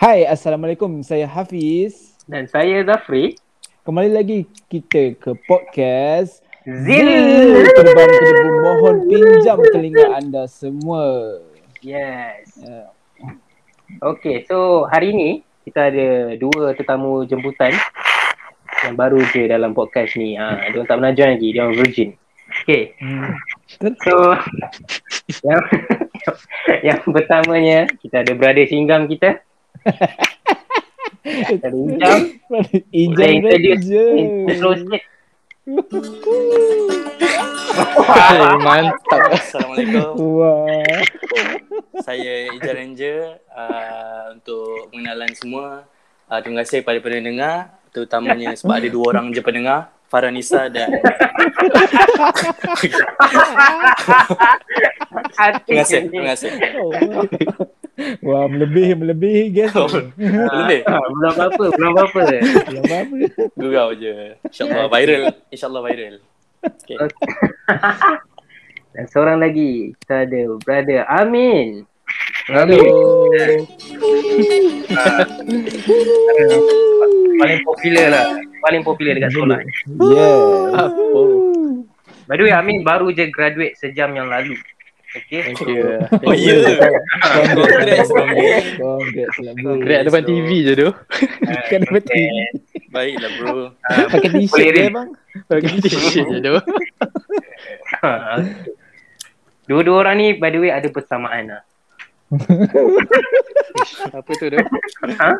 Hai, Assalamualaikum. Saya Hafiz. Dan saya Zafri. Kembali lagi kita ke podcast Zil. Terbang ke debu mohon pinjam telinga anda semua. Yes. Uh, Okay, so hari ni kita ada dua tetamu jemputan yang baru je dalam podcast ni. Ha, dia tak pernah join lagi, dia orang virgin. Okay, hmm. so yang yang pertamanya kita ada brother singgam kita. Je. Intro sikit. Hai, mantap. Assalamualaikum. Wah. Saya Ijaz Ranger uh, untuk pengenalan semua. Uh, terima kasih kepada pendengar terutamanya sebab ada dua orang je pendengar, Faranisa dan terima kasih, terima kasih. Wah, melebihi, melebihi guys. Oh, Ah, Lebih. ah, Belum apa-apa, belum apa-apa. Belum apa. Gurau je. InsyaAllah viral. InsyaAllah viral. Okay. Dan seorang lagi, kita ada brother Amin. Hello. Paling popular lah. Paling popular dekat sekolah. Yeah. By the way, Amin baru je graduate sejam yang lalu. Okay. Thank you. Oh, ya. Congrats, congrats. Lah bro. Congrats depan TV je tu. Kan dapat TV. Baiklah bro. Pakai t-shirt dia bang. Pakai t-shirt je tu. Dua-dua orang ni by the way ada persamaan lah. Apa tu tu? Ha?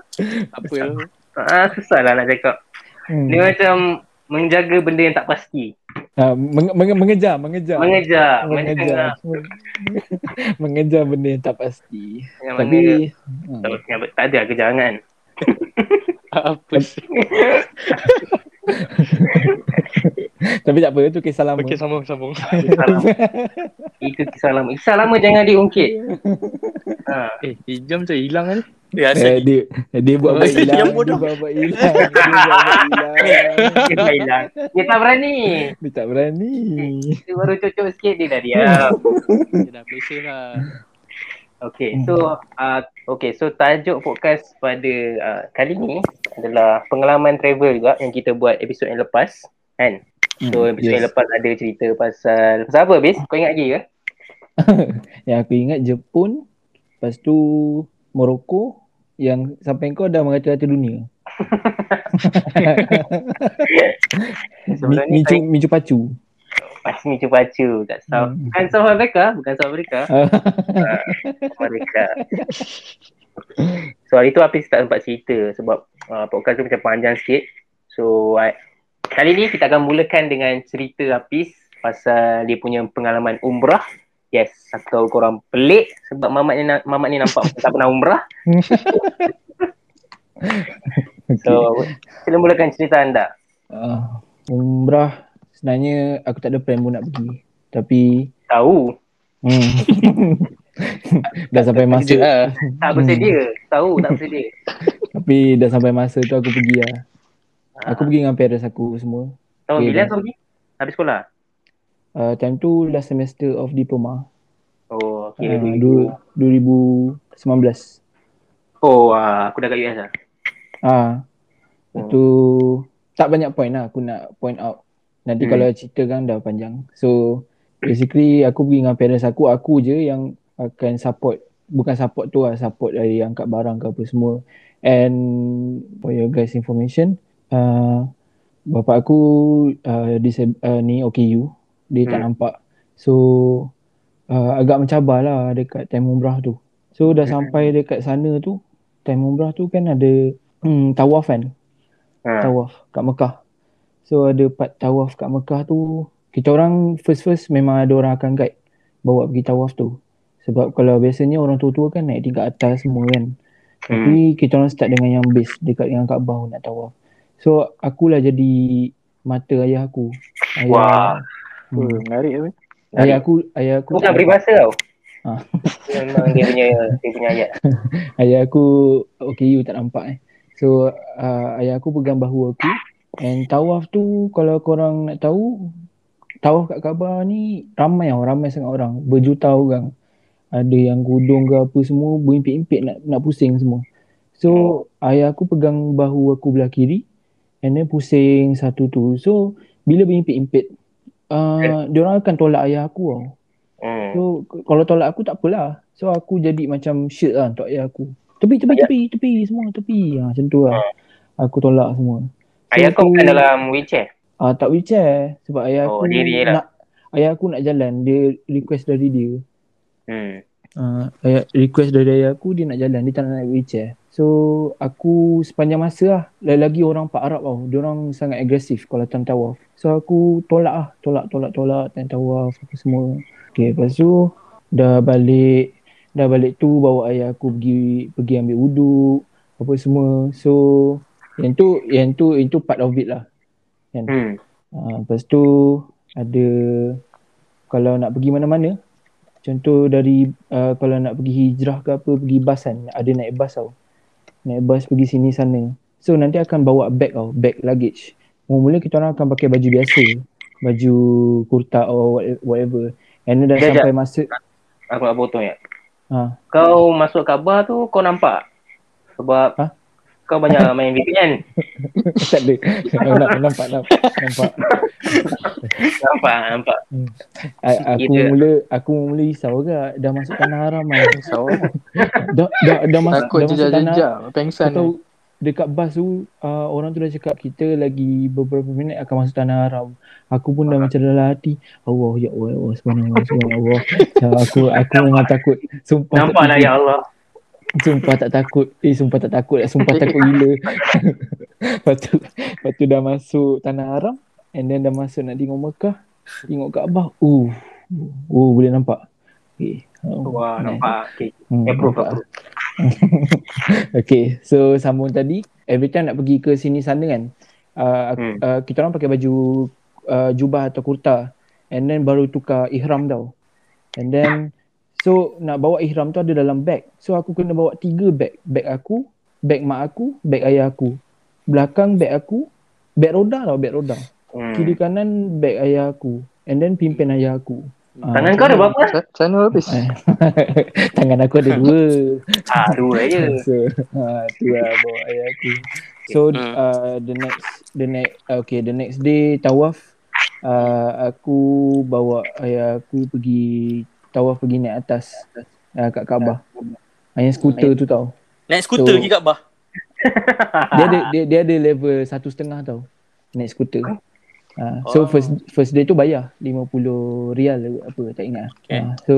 Apa tu? Ah, susah lah nak cakap. Hmm. Dia macam menjaga benda yang tak pasti. Ah, menge- menge- mengejar, mengejar. Mengejar. mengejar. Mengejar. mengejar benda yang tak pasti. Yang Tapi mana tak, yang, tak ada kejangan. Apa sih? tapi tak apa tu kisah lama. Okey, sambung, sambung. Kisah lama. Itu kisah lama. Kisah lama jangan diungkit. Ha. Eh, hijam tu hilang kan? Ya, Eh, dia dia buat buat Yang hilang, dia buat buat hilang, dia buat buat hilang. Dia tak berani. Dia tak berani. Dia baru cocok sikit dia dah diam. Dia dah play safe lah. Okay, so uh, okay, so tajuk podcast pada uh, kali ni adalah pengalaman travel juga yang kita buat episod yang lepas, kan? So Hmm, episod yang yes. lepas ada cerita pasal pasal apa, Bis? Kau ingat lagi ke? Yang aku ingat Jepun, lepas tu Morocco, yang sampai kau dah merata-rata dunia. Mi, Sebelum ni micu, micu pacu. Pas ni pacu kat South. Hmm. Bukan South Africa, bukan South Africa. Amerika. So hari tu Hafiz tak sempat cerita sebab uh, podcast tu macam panjang sikit. So I, kali ni kita akan mulakan dengan cerita Hafiz pasal dia punya pengalaman umrah. Yes, aku tahu korang pelik sebab mamat ni, mamat ni nampak tak pernah umrah. So sila mulakan cerita anda. Uh, umrah sebenarnya aku tak ada plan pun nak pergi. Tapi Tahu, hmm. dah sampai masa lah. tak bersedia. Tahu tak bersedia. tapi dah sampai masa tu aku pergi lah. Ah. Aku pergi dengan parents aku semua. Tahun Okay, bila kau pergi? Habis sekolah? Uh, time tu last semester of diploma. Oh, Uh, kira du- 2019. Oh, uh, aku dah kat US lah. Ah. Hmm. Tu tak banyak point lah aku nak point out. Nanti Hmm. kalau cerita kan dah panjang. So basically aku pergi dengan parents aku, aku je yang akan support. Bukan support tu lah, support dari angkat barang ke apa semua. And for your guys information, uh, bapak aku uh, disab- uh, ni OKU, dia tak Hmm. nampak. So uh, agak mencabar lah dekat time umrah tu. So dah Hmm. sampai dekat sana tu, time umrah tu kan ada hmm, tawaf kan Ha. tawaf kat Mekah. So ada part tawaf kat Mekah tu kita orang first-first memang ada orang akan guide bawa pergi tawaf tu. Sebab kalau biasanya orang tua-tua kan naik tingkat atas semua kan. Hmm. Tapi kita orang start dengan yang base dekat dengan Kaabah nak tawaf. So akulah jadi mata ayah aku. Ayah, Wah. Hmm. Menarik apa? Ayah aku ayah aku Bukan tak- peribahasa tau. Ha. Memang dia punya dia punya ayat. Ayah aku OKU tak nampak eh. So uh, ayah aku pegang bahu aku and tawaf tu kalau korang nak tahu tawaf kat Kaabah ni ramai tau, ramai sangat orang, berjuta orang. Ada yang gudung ke apa semua, berimpit-impit nak nak pusing semua. So ayah aku pegang bahu aku belah kiri and then pusing satu tu. So bila berimpit-impit uh, diorang akan tolak ayah aku tau. Hmm. So kalau tolak aku tak apalah. So aku jadi macam shield lah untuk ayah aku. Tepi tepi tepi tepi semua tepi. Ha, macam tu lah. Aku tolak semua. So, Ayah kau aku- bukan dalam wheelchair? Ah tak wheelchair sebab ayah Oh, aku diri lah. nak ayah aku nak jalan dia request dari dia. Hmm. Uh, ayah, request dari ayah aku dia nak jalan dia tak nak naik wheelchair. So aku sepanjang masa lah lagi orang Pak Arab tau. Dia orang sangat agresif kalau time tawaf. So aku tolak lah, tolak tolak tolak time tawaf apa semua. Okay lepas tu dah balik dah balik tu bawa ayah aku pergi pergi ambil wuduk apa semua. So yang tu yang tu itu part of it lah. Hmm. Uh, lepas tu ada kalau nak pergi mana-mana contoh dari uh, kalau nak pergi hijrah ke apa pergi bas kan ada naik bas tau naik bas pergi sini sana so nanti akan bawa bag tau bag luggage mula-mula kita orang akan pakai baju biasa baju kurta or what- whatever and then dah sampai masa Aku nak potong ya. ha, Kau masuk Kaabah tu kau nampak? Sebab Ha? kau banyak main VPN. tak ada nampak nampak nampak, nampak. nampak, nampak. A- aku Kira. mula aku mula risau agak dah masuk tanah haram kan dah dah dah masuk Takut dah masuk tanah jejak-jejak. Pengsan Kau tahu dekat bas tu uh, orang tu dah cakap kita lagi beberapa minit akan masuk tanah haram. Aku pun dah macam dalam hati Allah ya Allah, ya Allah subhanallah subhanallah. Ya, aku aku memang takut. Sumpah Nampak tak lah ya Allah. Sumpah tak takut. Eh sumpah tak takut. Sumpah takut gila. lepas tu lepas tu dah masuk tanah haram and then dah masuk nak tengok Mekah, tengok Kaabah. Uh. Oh boleh nampak. Okay. Oh, Wah, nice. nampak. Okay. Hmm, Approve, nampak. approve. okay, so sambung tadi, every time nak pergi ke sini sana kan, uh, Hmm. uh, kita orang pakai baju uh, jubah atau kurta and then baru tukar ihram tau. And then, so nak bawa ihram tu ada dalam bag. So aku kena bawa tiga bag. Bag aku, bag mak aku, bag ayah aku. Belakang bag aku, bag roda tau, bag roda. Hmm. Kiri kanan bag ayah aku. And then pimpin ayah aku. Ah, Tangan kau ada berapa? Sana habis. Eh, Tangan aku ada dua. Ah, dua je. So, ha, tu lah bawa ayah aku. So Hmm. uh, the next the next okay the next day tawaf uh, aku bawa ayah aku pergi tawaf pergi naik atas uh, kat Kaabah. Ah, Yang skuter tu tau. Naik skuter So- pergi kat bah. Dia ada dia, dia ada level satu setengah tau. Naik skuter. Uh, so Oh. first first day tu bayar 50 rial apa tak ingat. Okay. Uh, so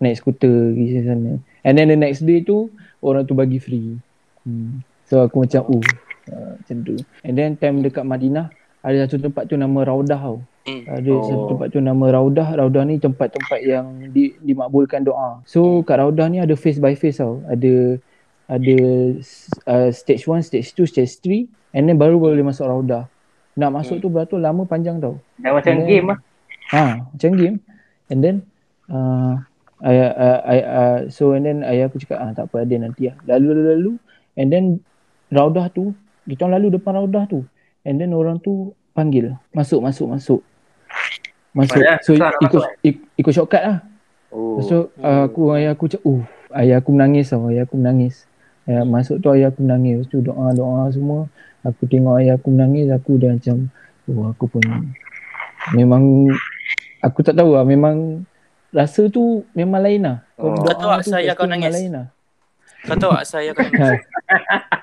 naik skuter pergi sana. And then the next day tu orang tu bagi free. Hmm. So aku macam uh, uh macam tu. And then time dekat Madinah ada satu tempat tu nama Raudah tau. Hmm. Ada Oh. satu tempat tu nama Raudah. Raudah ni tempat-tempat yang di, dimakbulkan doa. So kat Raudah ni ada face by face tau. Ada ada uh, stage 1, stage 2, stage 3 and then baru boleh masuk Raudah. Nak masuk tu beratur lama panjang tau. Dah macam then- game lah. Ha, macam game. And then uh, ayah, uh, ayah, uh, so and then ayah aku cakap ah tak apa ada nanti lah. Lalu lalu lalu and then Raudah tu, kita lalu depan Raudah tu. And then orang tu panggil, masuk masuk masuk. Masuk. Padahal So ikut masuk, ik, ikut shortcut lah. Oh. So uh, aku ayah aku cakap, uh, ayah aku menangis tau, ayah aku menangis. Ayah, masuk tu ayah aku menangis. Tu doa-doa semua. Aku tengok ayah aku menangis, aku dah macam, oh aku pun memang, aku tak tahu lah, memang rasa tu memang lain lah. Oh. doa Kau tahu tak tu saya kau nangis? Lain lah. Kau tahu tak saya kau Ha.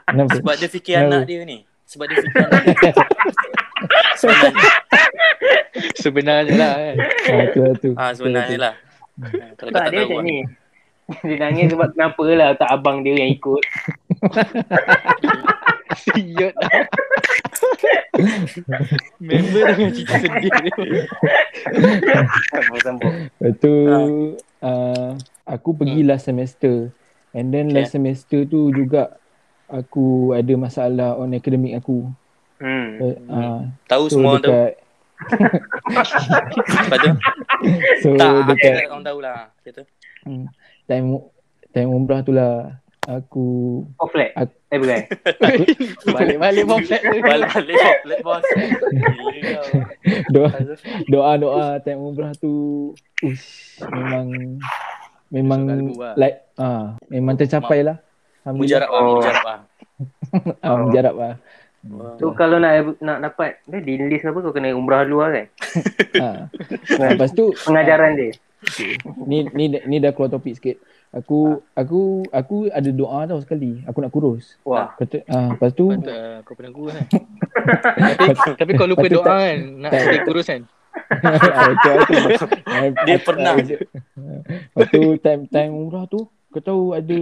Kenapa? Sebab dia fikir Kenapa? anak dia ni. Sebab dia fikir anak dia. Sebenarnya. Sebenarnya lah kan. ha, tu lah tu. Ah sebenarnya lah. Kalau kau Tak dia tahu. lah. ni. Dia nangis sebab kenapa lah tak abang dia yang ikut. Siot lah. Member dengan cerita sedih dia. Sambung-sambung. Lepas tu uh, aku pergi last semester and then Okay. last semester tu juga aku ada masalah on academic aku. Hmm. Uh, Tahu so semua orang tahu. dekat Lepas tu. so Tak, aku dekat tak orang tahu lah. Kata. hmm, time time umrah tu lah aku Oh flat. Aku- Eh bukan. Balik-balik pun flat tu. Balik-balik flat bos. Doa doa doa time umrah tu ush, memang memang lah. like ah memang tercapai lah. Mujarab ah, Oh. mujarab ah. Ah, Oh. Lah. So kalau nak nak dapat dia di list apa kau kena umrah dulu lah kan. Ha. Lepas tu Pengajaran dia. ni ni ni dah keluar topik sikit. Aku aku aku ada doa tau sekali. Aku nak kurus. Wah. Kata ah lepas tu Patut lah kau pernah kurus kan. tapi, tapi kau lupa doa tak- kan. Nak tak- stay kurus kan. Ah, betul, betul. Dia pernah. Lepas tu time time umrah tu kau tahu ada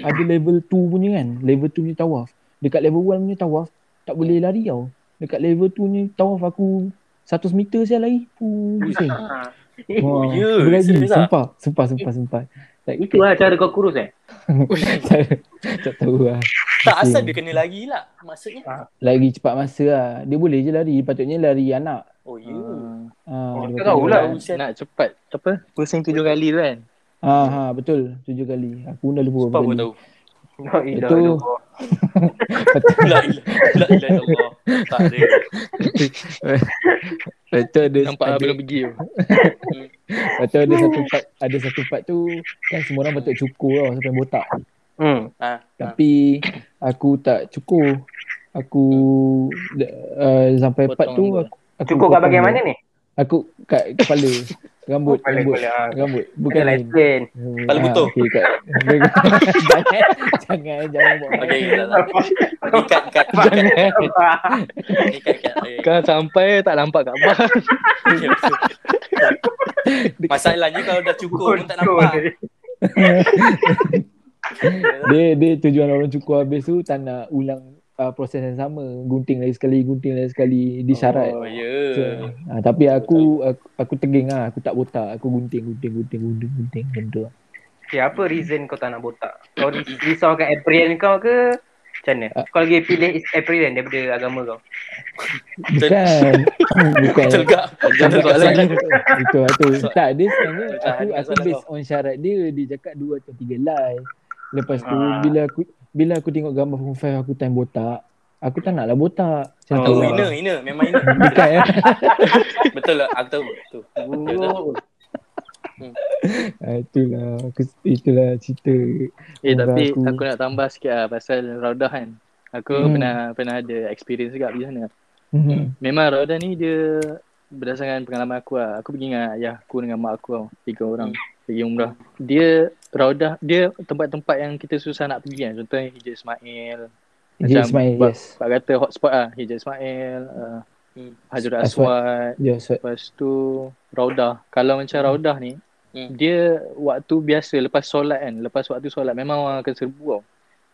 ada level 2 punya kan. Level 2 punya tawaf. Dekat level 1 punya tawaf tak boleh lari tau. Dekat level 2 punya tawaf aku 100 meter saya lari. Pusing. Ha. Oh, Wah, ya? aku lagi. Serius ah? Sumpah, sumpah, sumpah, sumpah. Tak, Itulah cara kau kurus eh. tak, tak tahu lah. Tak asal dia kena lagi lah. Maksudnya. Lari cepat masa lah. Dia boleh je lari. Patutnya lari anak. Oh ya. Ah, Oh, dia kau tahu lah. lari. Nak, cepat apa? Pusing tujuh kali tu kan. Ah, ha, betul. Tujuh kali. Aku dah lupa Sebab berapa pun kali. tahu. La ilaha Itu- illallah. La ilah. La ilah Allah. Tak ada. Lepas tu ada, Nampak lah ada, belum pergi tu. lepas tu ada satu part, ada satu part tu kan semua orang patut cukur tau sampai botak. Hmm. Ah, ah. Tapi aku tak cukur. Aku uh, sampai part Potong tu rambut. aku, aku Cukup kat bahagian dia. mana ni? Aku kat kepala. Rambut, Kepala, rambut. ah. Rambut. Bukan lain. Kepala Ah, butuh. kat. jangan, jangan, jangan buat lah. Ikat, ikat. Ikat, ikat. Okey. Kau sampai tak nampak kat bar. Ya. Masalahnya kalau dah cukur pun tak nampak. dia dia tujuan orang cukur habis tu tak nak ulang uh, proses yang sama gunting lagi sekali gunting lagi sekali disyarat Oh, so, ya. uh, tapi aku, aku aku teging lah aku tak botak aku gunting gunting gunting gunting gunting macam tu lah. Okay, apa reason kau tak nak botak? Kau ris- risaukan April kau ke? Macam mana? Ah. Kau lagi pilih April daripada agama kau? bukan bukan? Jangan soalan ni. itu lah tu tak dia sebenarnya aku aku based on syarat dia dia cakap dua atau tiga live lepas tu Ah. bila aku bila aku tengok gambar profile aku time botak aku tak naklah botak macam tu Tahu ina, ina. Memang ina. bukan ya Betul lah. Aku tahu. Tu. Oh. Ah, itulah aku, itulah cerita Eh tapi aku. aku nak tambah sikit lah pasal Raudah kan. Aku Hmm. pernah pernah ada experience juga pergi sana. hmm. Memang Raudah ni dia berdasarkan pengalaman aku lah. Aku pergi dengan ayah aku dengan mak aku tau. Tiga orang pergi umrah. Dia Raudah, dia tempat-tempat yang kita susah nak pergi kan. Contohnya Hijaz Ismail. Macam Ismail bab- yes Pak kata hotspot lah. Hijaz Ismail, uh, Hmm. Hajar Aswad. Aswad. yes Lepas tu Raudah. Kalau macam Raudah ni, Hmm. dia waktu biasa lepas solat kan. Lepas waktu solat memang orang akan serbu tau.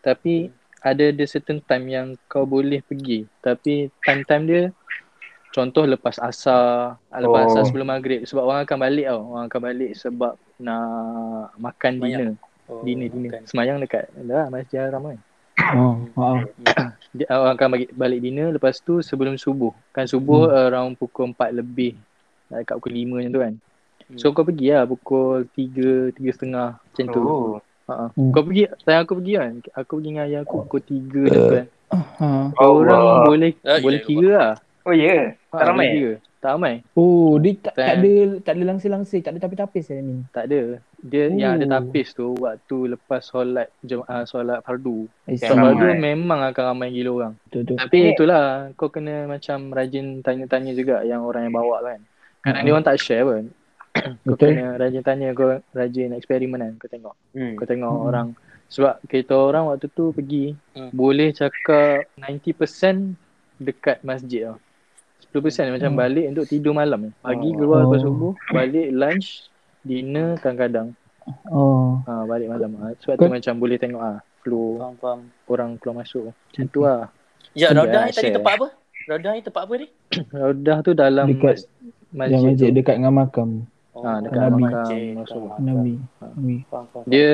Tapi ada the certain time yang kau boleh pergi. Tapi time-time dia contoh lepas asar, lepas Oh. asar sebelum maghrib. Sebab orang akan balik tau. Orang akan balik sebab nak makan Semayang. dinner. Oh, Dinner, dinner. bukan. Semayang dekat dah Masjid Haram kan. oh, oh. Dia, orang akan balik, balik dinner lepas tu sebelum subuh. Kan subuh Hmm. hmm. around pukul 4 lebih. Dekat pukul 5 macam tu kan. Hmm. So kau pergi lah pukul 3, 3 setengah macam tu. Oh. Oh. Ha, Hmm. Kau pergi, time aku pergi kan. Aku pergi dengan ayah aku pukul 3 uh. kan. Ha. Orang Allah. boleh La boleh ilaha kira lah. Oh ya. Yeah. Ha, Tak ramai kira. Tak ramai. Oh, dia tak, tak ada tak ada langsir-langsir, tak ada tapis-tapis ni. Tak ada. Dia Oh. yang ada tapis tu waktu lepas solat jemaah solat fardu. Eh, Solat fardu memang akan ramai gila orang. Betul tu. Tapi itulah kau kena macam rajin tanya-tanya juga yang orang yang bawa kan. Kadang Ha. dia orang tak share pun. Kau Betul. kena rajin tanya, kau rajin eksperimen kan. Kau tengok. Hmm. Kau tengok Hmm. orang. Sebab kita orang waktu tu pergi Hmm. boleh cakap 90% dekat masjid tau. 10% macam Hmm. balik untuk tidur malam. Pagi Oh. keluar lepas Oh. subuh, balik lunch, dinner kadang-kadang. Oh, Ha, balik malam. Ha, sebab Kau- tu macam boleh tengok ah flow Faham, faham. orang keluar masuk. Macam tu lah. Ya, Raudah ni tadi share. tempat apa? Raudah ni tempat apa ni? Raudah tu dalam Dekat mas- yang masjid, masjid tu. dekat dengan makam Oh, Ha, dekat Nabi. makam Rasulullah. faham, Nabi. Ha. Nabi. Faham, faham. Dia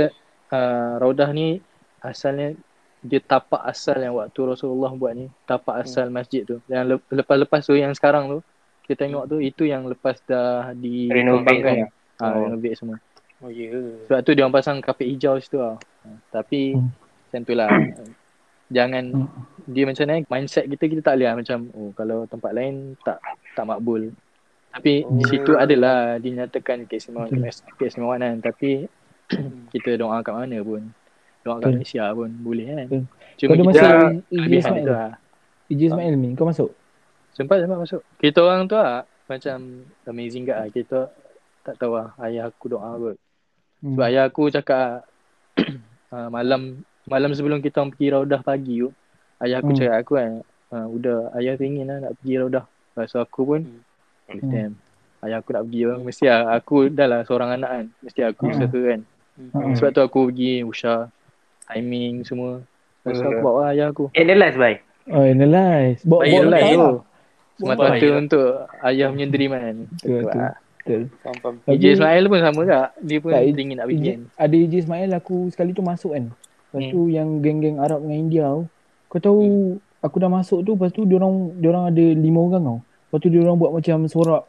uh, Raudah ni asalnya dia tapak asal yang waktu Rasulullah buat ni, tapak asal masjid tu. Yang le- lepas-lepas tu yang sekarang tu kita tengok tu itu yang lepas dah Renovate dikembangkan. semua. Ha, Oh. renovate semua. Oh, ya. Sebab tu dia orang pasang kapet hijau situ lah. Tapi Hmm. macam tu lah. Jangan Hmm. dia macam ni mindset kita kita tak boleh lah macam oh kalau tempat lain tak tak makbul. Tapi di situ adalah dinyatakan keistimewaan Betul. keistimewaan kan tapi kita doa kat mana pun. Doa kat. Malaysia pun boleh kan. Betul. Cuma Kau kita masuk kelebihan Ismail? tu lah. EJ Ismail ni, kau masuk? Sempat sempat masuk. Kita orang tu lah macam amazing kat lah. Kita tak tahu lah ayah aku doa kot. Hmm. Sebab ayah aku cakap uh, malam malam sebelum kita orang pergi raudah pagi tu, ayah aku Hmm. cakap aku kan, uh, udah ayah teringin lah nak pergi raudah. Tu aku pun, Hmm. damn, ayah aku nak pergi orang mesti lah, aku dah lah seorang anak kan, mesti aku Hmm. usaha kan. Hmm. Sebab tu aku pergi usah timing semua. Lepas tu aku Hmm. bawa ayah aku. Analyze bye. Oh, analyze. Bawa Baik, bawa lah, tu. Semata-mata untuk ayah punya dream kan. Betul, Betul. Faham. EJ Ismail pun sama tak? Dia pun Tak, teringin nak kan. ada EJ Ismail aku sekali tu masuk kan. Lepas Hmm. tu yang geng-geng Arab dengan India tu. Kau tahu aku dah masuk tu lepas tu diorang diorang ada lima orang tau. Lepas tu diorang buat macam sorak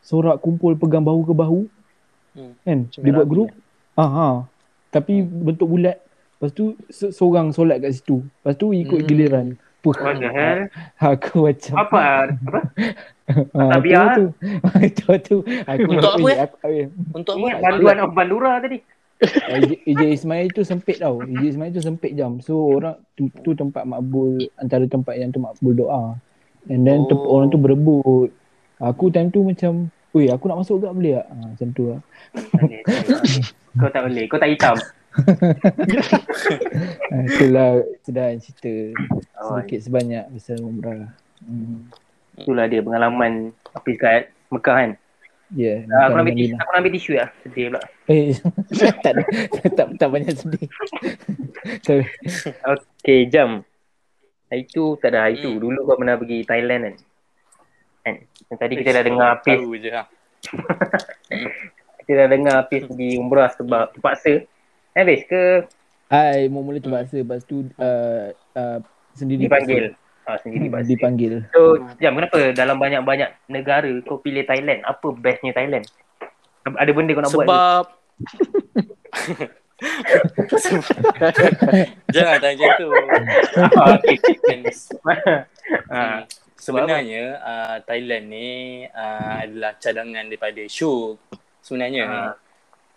sorak kumpul pegang bahu ke bahu. Hmm. Kan? Macam Dia buat grup. Ah ha. Tapi bentuk bulat. Lepas tu se- seorang solat kat situ. Lepas tu ikut Hmm. giliran. Puh, What the hell? Aku macam Apa? Apa? Ah, tu Tabiah. tu. Itu tu. Aku Untuk apa, eh, eh? aku, eh, Untuk apa? Banduan of Bandura tadi. EJ Ismail tu sempit tau. EJ Ismail tu sempit jam. So orang tu, tu tempat makbul antara tempat yang tu makbul doa. And then tu, Oh. orang tu berebut. Aku time tu macam, "Oi, aku nak masuk tak boleh tak?" Ha, macam tu lah. Kau tak boleh. Kau tak hitam. Ha, itulah sudah cerita Oh, sedikit sebanyak pasal umrah. Hmm. itulah dia pengalaman Hafiz kat Mekah kan. Ya, yeah, Uh, aku nak ambil tisu, aku nak ambil tisu lah. Sedih pula. Eh, tak, ada, tak, tak banyak sedih. Okay, jam. Hari tu, tak ada hari tu. Hmm. Dulu kau pernah pergi Thailand kan? Kan? Yang tadi kita dah dengar Hafiz. Tahu je lah. Kita dah dengar Hafiz pergi umrah sebab terpaksa. Eh, Hafiz ke I mula-mula terpaksa. Lepas tu uh, uh, sendiri dipanggil? Ah, sendiri paksa. Dipanggil. So, jam kenapa dalam banyak-banyak negara kau pilih Thailand? Apa bestnya Thailand? Ada benda kau nak buat ke? Sebab Jangan tanya macam tu. Ah. Hmm. ah, Sebenarnya uh, Thailand ni uh, adalah cadangan daripada Syuk. Sebenarnya. Uh,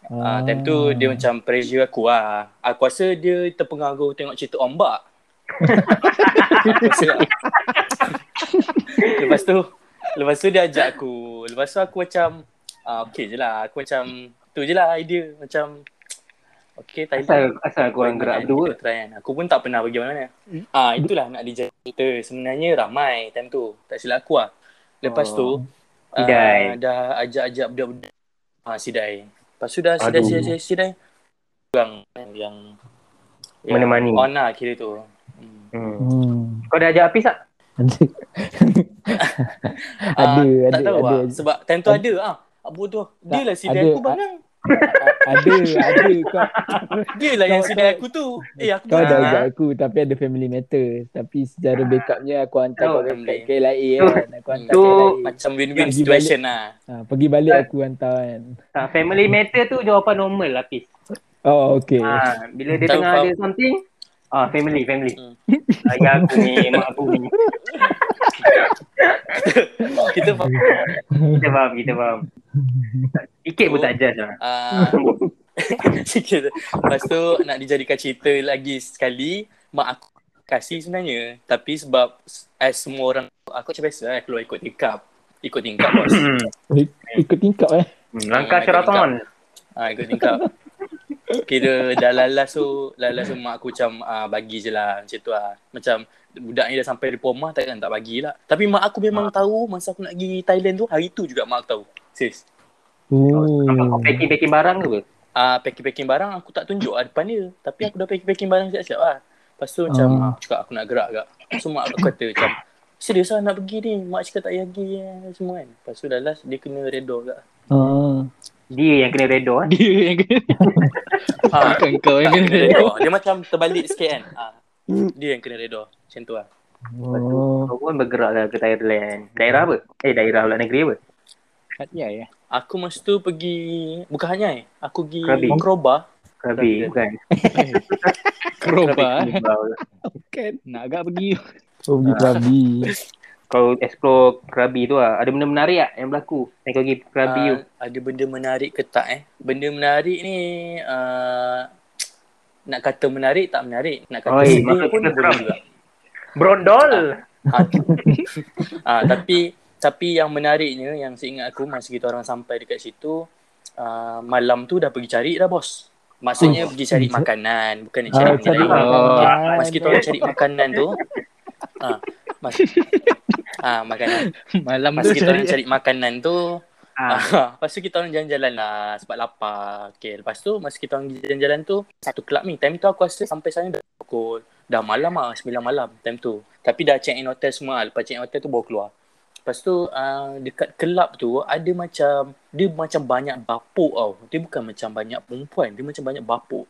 time tu dia macam pressure aku lah. Aku rasa dia terpengaruh tengok cerita ombak. Aku lepas tu lepas tu dia ajak aku. Lepas tu aku macam uh, okay je lah. Aku macam tu je lah idea. Macam okay Thailand. asal, asal korang gerak berdua? Try kan. Aku pun tak pernah pergi mana-mana. Ah itulah nak dijadi cerita. Sebenarnya ramai time tu. Tak silap aku lah. Lepas tu Oh. Sidai. ah, dah ajak-ajak budak-budak ah Sidai. Lepas tu dah Sidai Aduh. Sidai Sidai, Sidai. Orang yang yang Menemani. On lah kira tu. Hmm. Hmm. Kau dah ajak Hafiz tak? Ada. Ah, ada, tak ada, tahu ada. lah. Sebab time tu ada ah. Apa tu? Dia lah Sidai ada. aku bang. ada, ada. Kau, Dia lah yang kau- aku tu. Eh aku kau dah ajak aku tapi ada family matter. Tapi secara backupnya aku hantar Oh, kau kat. KLIA kan. Aku hantar Tu KLIA. Macam win-win Pergi situation lah. Ha, pergi balik aku hantar kan. Tak, family matter tu jawapan normal Hafiz. Oh, okay. Ah, bila dia tengah faham. ada something, ah family, family. Hmm. Ayah aku ni, mak aku ni. Kita faham. Kita faham, kita faham. Sikit pun tak judge lah. Ah, sikit. Lepas tu nak dijadikan cerita lagi sekali, mak aku kasih sebenarnya. Tapi sebab as semua orang, aku macam biasa lah keluar ikut tingkap. Ikut tingkap bos. Ikut tingkap eh. Hmm, Langkah Hmm, syaraton. ha, ikut tingkap. Kira dah lalas tu, lalas tu mak aku macam ah, bagi je lah macam tu lah. Macam budak ni dah sampai di rumah takkan tak bagi lah. Tapi mak aku memang tahu masa aku nak pergi Thailand tu, hari tu juga mak aku tahu. Serius. Nampak kau Oh. packing-packing barang ke apa? Ah packing-packing barang aku tak tunjuk lah depan dia. Tapi aku dah packing-packing barang siap-siap lah. Lepas tu macam aku cakap aku nak gerak agak. So mak aku kata macam serius lah nak pergi ni. Mak cakap tak payah pergi eh, semua kan. Lepas tu dah last dia kena redha agak. Ah. Dia yang kena redha eh. Dia yang kena. Ha, Bukan kau yang kena. kena redha. Dia macam terbalik sikit kan. Ha. Dia yang kena redha. Macam tu lah. Oh. Kau pun bergerak lah ke Thailand. Daerah apa? Eh daerah pula negeri apa? Hati ya. Aku masa tu pergi, bukan hanya eh. Aku pergi Krabi. Kroba. Krabi Krabi. bukan. Keroba eh. Krabi. Kan. Nak agak pergi. Oh, pergi Krabi. Kau explore Krabi tu lah. Ada benda menarik tak yang berlaku? Yang kau pergi Krabi tu. Ah, ada benda menarik ke tak eh? Benda menarik ni uh, nak kata menarik tak menarik. Nak kata Oi, sedih pun boleh juga. Brondol. Ah, ah, tapi tapi yang menariknya yang seingat aku masa kita orang sampai dekat situ ah, malam tu dah pergi cari dah bos. Maksudnya pergi cari makanan, bukan nak cari Ah, cari menyerang. Oh. makanan. Masa kita orang cari makanan tu ah, mas, ah, makanan. Malam Masa tu kita orang cari. makanan tu Ah. Ah, lepas tu kita orang jalan-jalan lah sebab lapar. Okay, lepas tu masa kita orang jalan-jalan tu satu kelab ni. Time tu aku rasa sampai sana dah pukul dah malam lah, 9 malam time tu. Tapi dah check in hotel semua. Lepas check in hotel tu baru keluar. Lepas tu uh, dekat kelab tu ada macam dia macam banyak bapuk tau. Dia bukan macam banyak perempuan, dia macam banyak bapuk.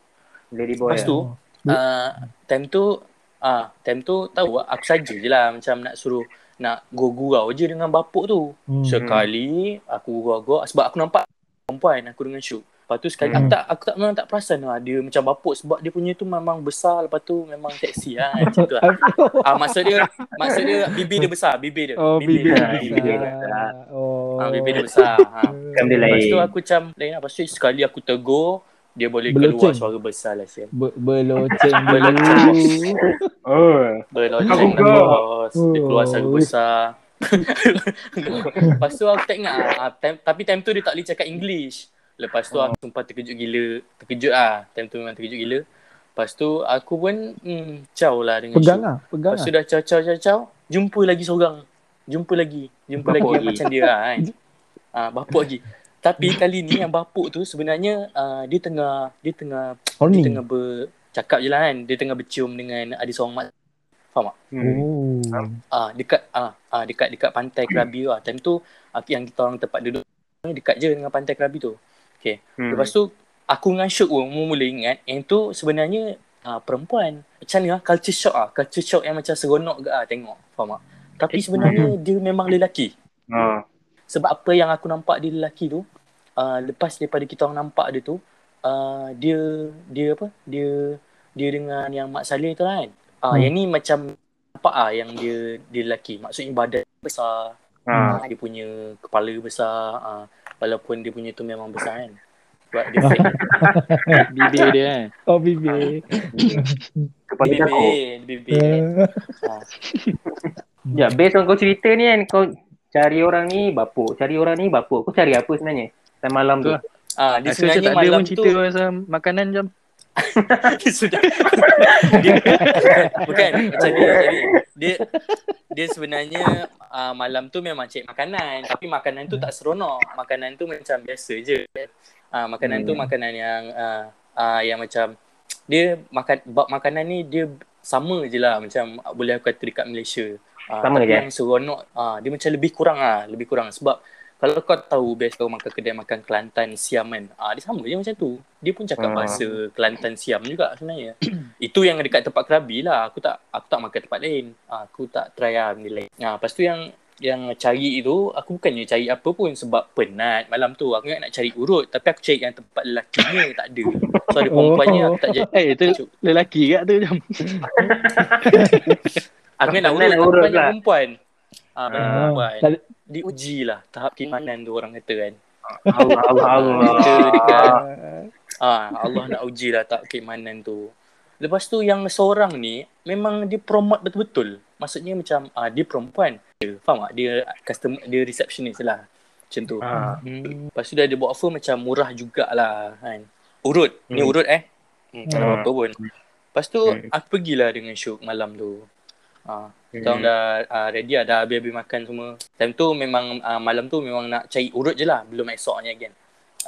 Lady boy. Lepas tu uh, time tu ah uh, time tu tahu aku saja je lah macam nak suruh nak gurau je dengan bapuk tu. Hmm. Sekali aku gurau-gurau sebab aku nampak perempuan aku dengan Syuk. Lepas tu sekali Hmm. aku tak aku tak memang tak perasan lah dia macam bapuk sebab dia punya tu memang besar lepas tu memang seksi lah macam tu lah. Ah maksud dia maksud dia bibir dia besar, bibir dia. Oh, bibir dia. dia. bibir dia. besar. Oh. Ah bibir dia besar. Ha. Dia Lepas tu aku macam lain lah. Lepas tu sekali aku tegur dia boleh Beloceng. keluar suara besar lah sial. Be- Beloceng Beloceng. Oh. Lah bos. Dia keluar Oh. suara besar. Lepas tu aku tak ingat ah, time, Tapi time tu dia tak boleh cakap English Lepas tu aku sumpah terkejut gila Terkejut lah Time tu memang terkejut gila Lepas tu aku pun hmm, Caw lah dengan Pegang lah, pegang Lepas lah. tu dah caw caw caw caw Jumpa lagi seorang Jumpa lagi Jumpa lagi Bapuk yang lagi. macam dia lah kan ah, Bapuk lagi Tapi kali ni yang bapuk tu sebenarnya uh, Dia tengah Dia tengah Dia Horny. tengah bercakap je lah kan Dia tengah bercium dengan Ada seorang mak Faham tak? Hmm. Oh. Ah dekat ah, ah dekat dekat pantai Krabi tu ah. Time tu ah, yang kita orang tempat duduk ni dekat je dengan pantai Krabi tu. Okay. Hmm. Lepas tu aku dengan Syuk pun mula ingat yang tu sebenarnya ah, perempuan. Macam ni ah culture shock ah. Culture shock yang macam seronok ke ah tengok. Faham tak? Tapi sebenarnya dia memang lelaki. Oh. Sebab apa yang aku nampak dia lelaki tu uh, lepas daripada kita orang nampak dia tu uh, dia dia apa dia dia dengan yang Mak Saleh tu kan uh, Hmm. yang ni macam nampak ah yang dia dia lelaki maksudnya badan besar Ah. uh, dia punya kepala besar uh, walaupun dia punya tu memang besar kan sebab dia fake Bibir dia kan. Oh, bibir. Kepala bibir bibir uh, Ya, based on kau cerita ni kan kau cari orang ni bapuk, cari orang ni bapuk. Kau cari apa sebenarnya? Time malam tu. Uh, dia macam sebenarnya tak ada malam tu cerita pasal makanan jam. dia sudah dia bukan macam dia jadi dia dia sebenarnya uh, malam tu memang cek makanan tapi makanan tu tak seronok makanan tu macam biasa je uh, makanan tu Hmm. makanan yang uh, uh, yang macam dia makan bab makanan ni dia sama je lah macam boleh aku kata dekat Malaysia uh, Sama je? yang seronok uh, dia macam lebih kurang ah lebih kurang. Sebab kalau kau tahu best kau makan kedai makan Kelantan Siam kan ah dia sama je macam tu. Dia pun cakap Ah. bahasa Kelantan Siam juga sebenarnya. Itu yang dekat tempat Krabi lah. Aku tak aku tak makan tempat lain. Ah, aku tak try lah benda lain. Ah lepas tu yang yang cari itu aku bukannya cari apa pun sebab penat malam tu. Aku ingat nak cari urut tapi aku cari yang tempat lelakinya tak ada. So ada perempuannya aku tak jadi Eh, tu lelaki kat tu jam. Aku nak urut tapi urut banyak lah. perempuan ah banyak Ah. perempuan Tak- diuji lah tahap keimanan tu orang kata kan Allah Allah Allah. Kita dekat Ah, Allah nak uji lah tak keimanan tu. Lepas tu yang seorang ni memang dia promote betul-betul. Maksudnya macam ah, dia perempuan. Dia, faham tak? Dia customer dia receptionist lah. Macam tu. Ah. Hmm. Lepas tu dia ada buat offer macam murah jugalah kan. Urut. Ni Hmm. urut eh. Hmm, tak ada Hmm. apa pun. Lepas tu Hmm. aku pergilah dengan Syuk malam tu. Ah, kita orang Hmm. dah uh, ready lah, dah habis-habis makan semua. Time tu memang uh, malam tu memang nak cari urut je lah. Belum esoknya again.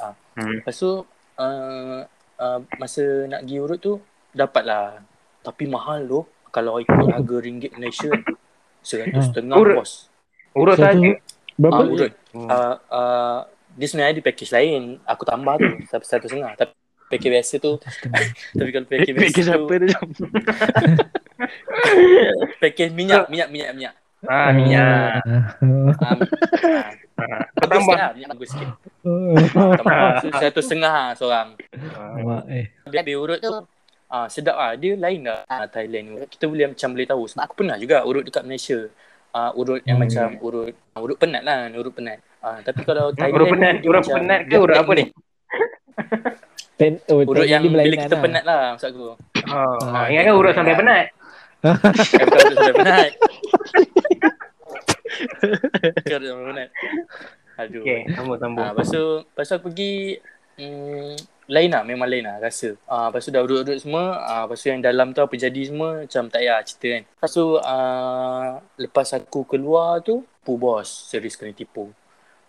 Ah. Hmm. Lepas tu uh, uh, masa nak pergi urut tu dapatlah. Tapi mahal tu kalau ikut harga ringgit Malaysia seratus setengah Urut. bos. Urut saja. Berapa? Ah, urut. Hmm. Uh, uh, dia sebenarnya ada package lain. Aku tambah tu satu setengah. Tapi package biasa tu tapi kalau package biasa Package tu apa tu package minyak minyak minyak minyak. Ah, minyak. Ah. bagus Kau tambah. sikit lah, minyak bagus sikit. Tambah. Satu setengah lah seorang. Mak eh. Habis urut tu ah sedap ah dia lain lah ah, Thailand urut. Kita boleh macam boleh tahu sebab aku pernah juga urut dekat Malaysia. Ah urut yang Hmm. macam urut ah, urut penat lah, urut penat. Ah tapi kalau Thailand Urut penat, urut penat ke urut apa ni? Ten, oh, Urut ten yang bila kita lah. penat lah maksud aku. Oh, ah, ingatkan urut sampai penat. Eh, bukan urut sampai penat. Bukan urut sampai penat. Aduh. Okay, sambung sambung. Ah, lepas tu, lepas tu aku pergi mm, lain lah, memang lain lah rasa. Ah, lepas tu dah urut-urut semua, ah, lepas tu yang dalam tu apa jadi semua macam tak payah cerita kan. Lepas tu ah, lepas aku keluar tu, pu bos, serius kena tipu.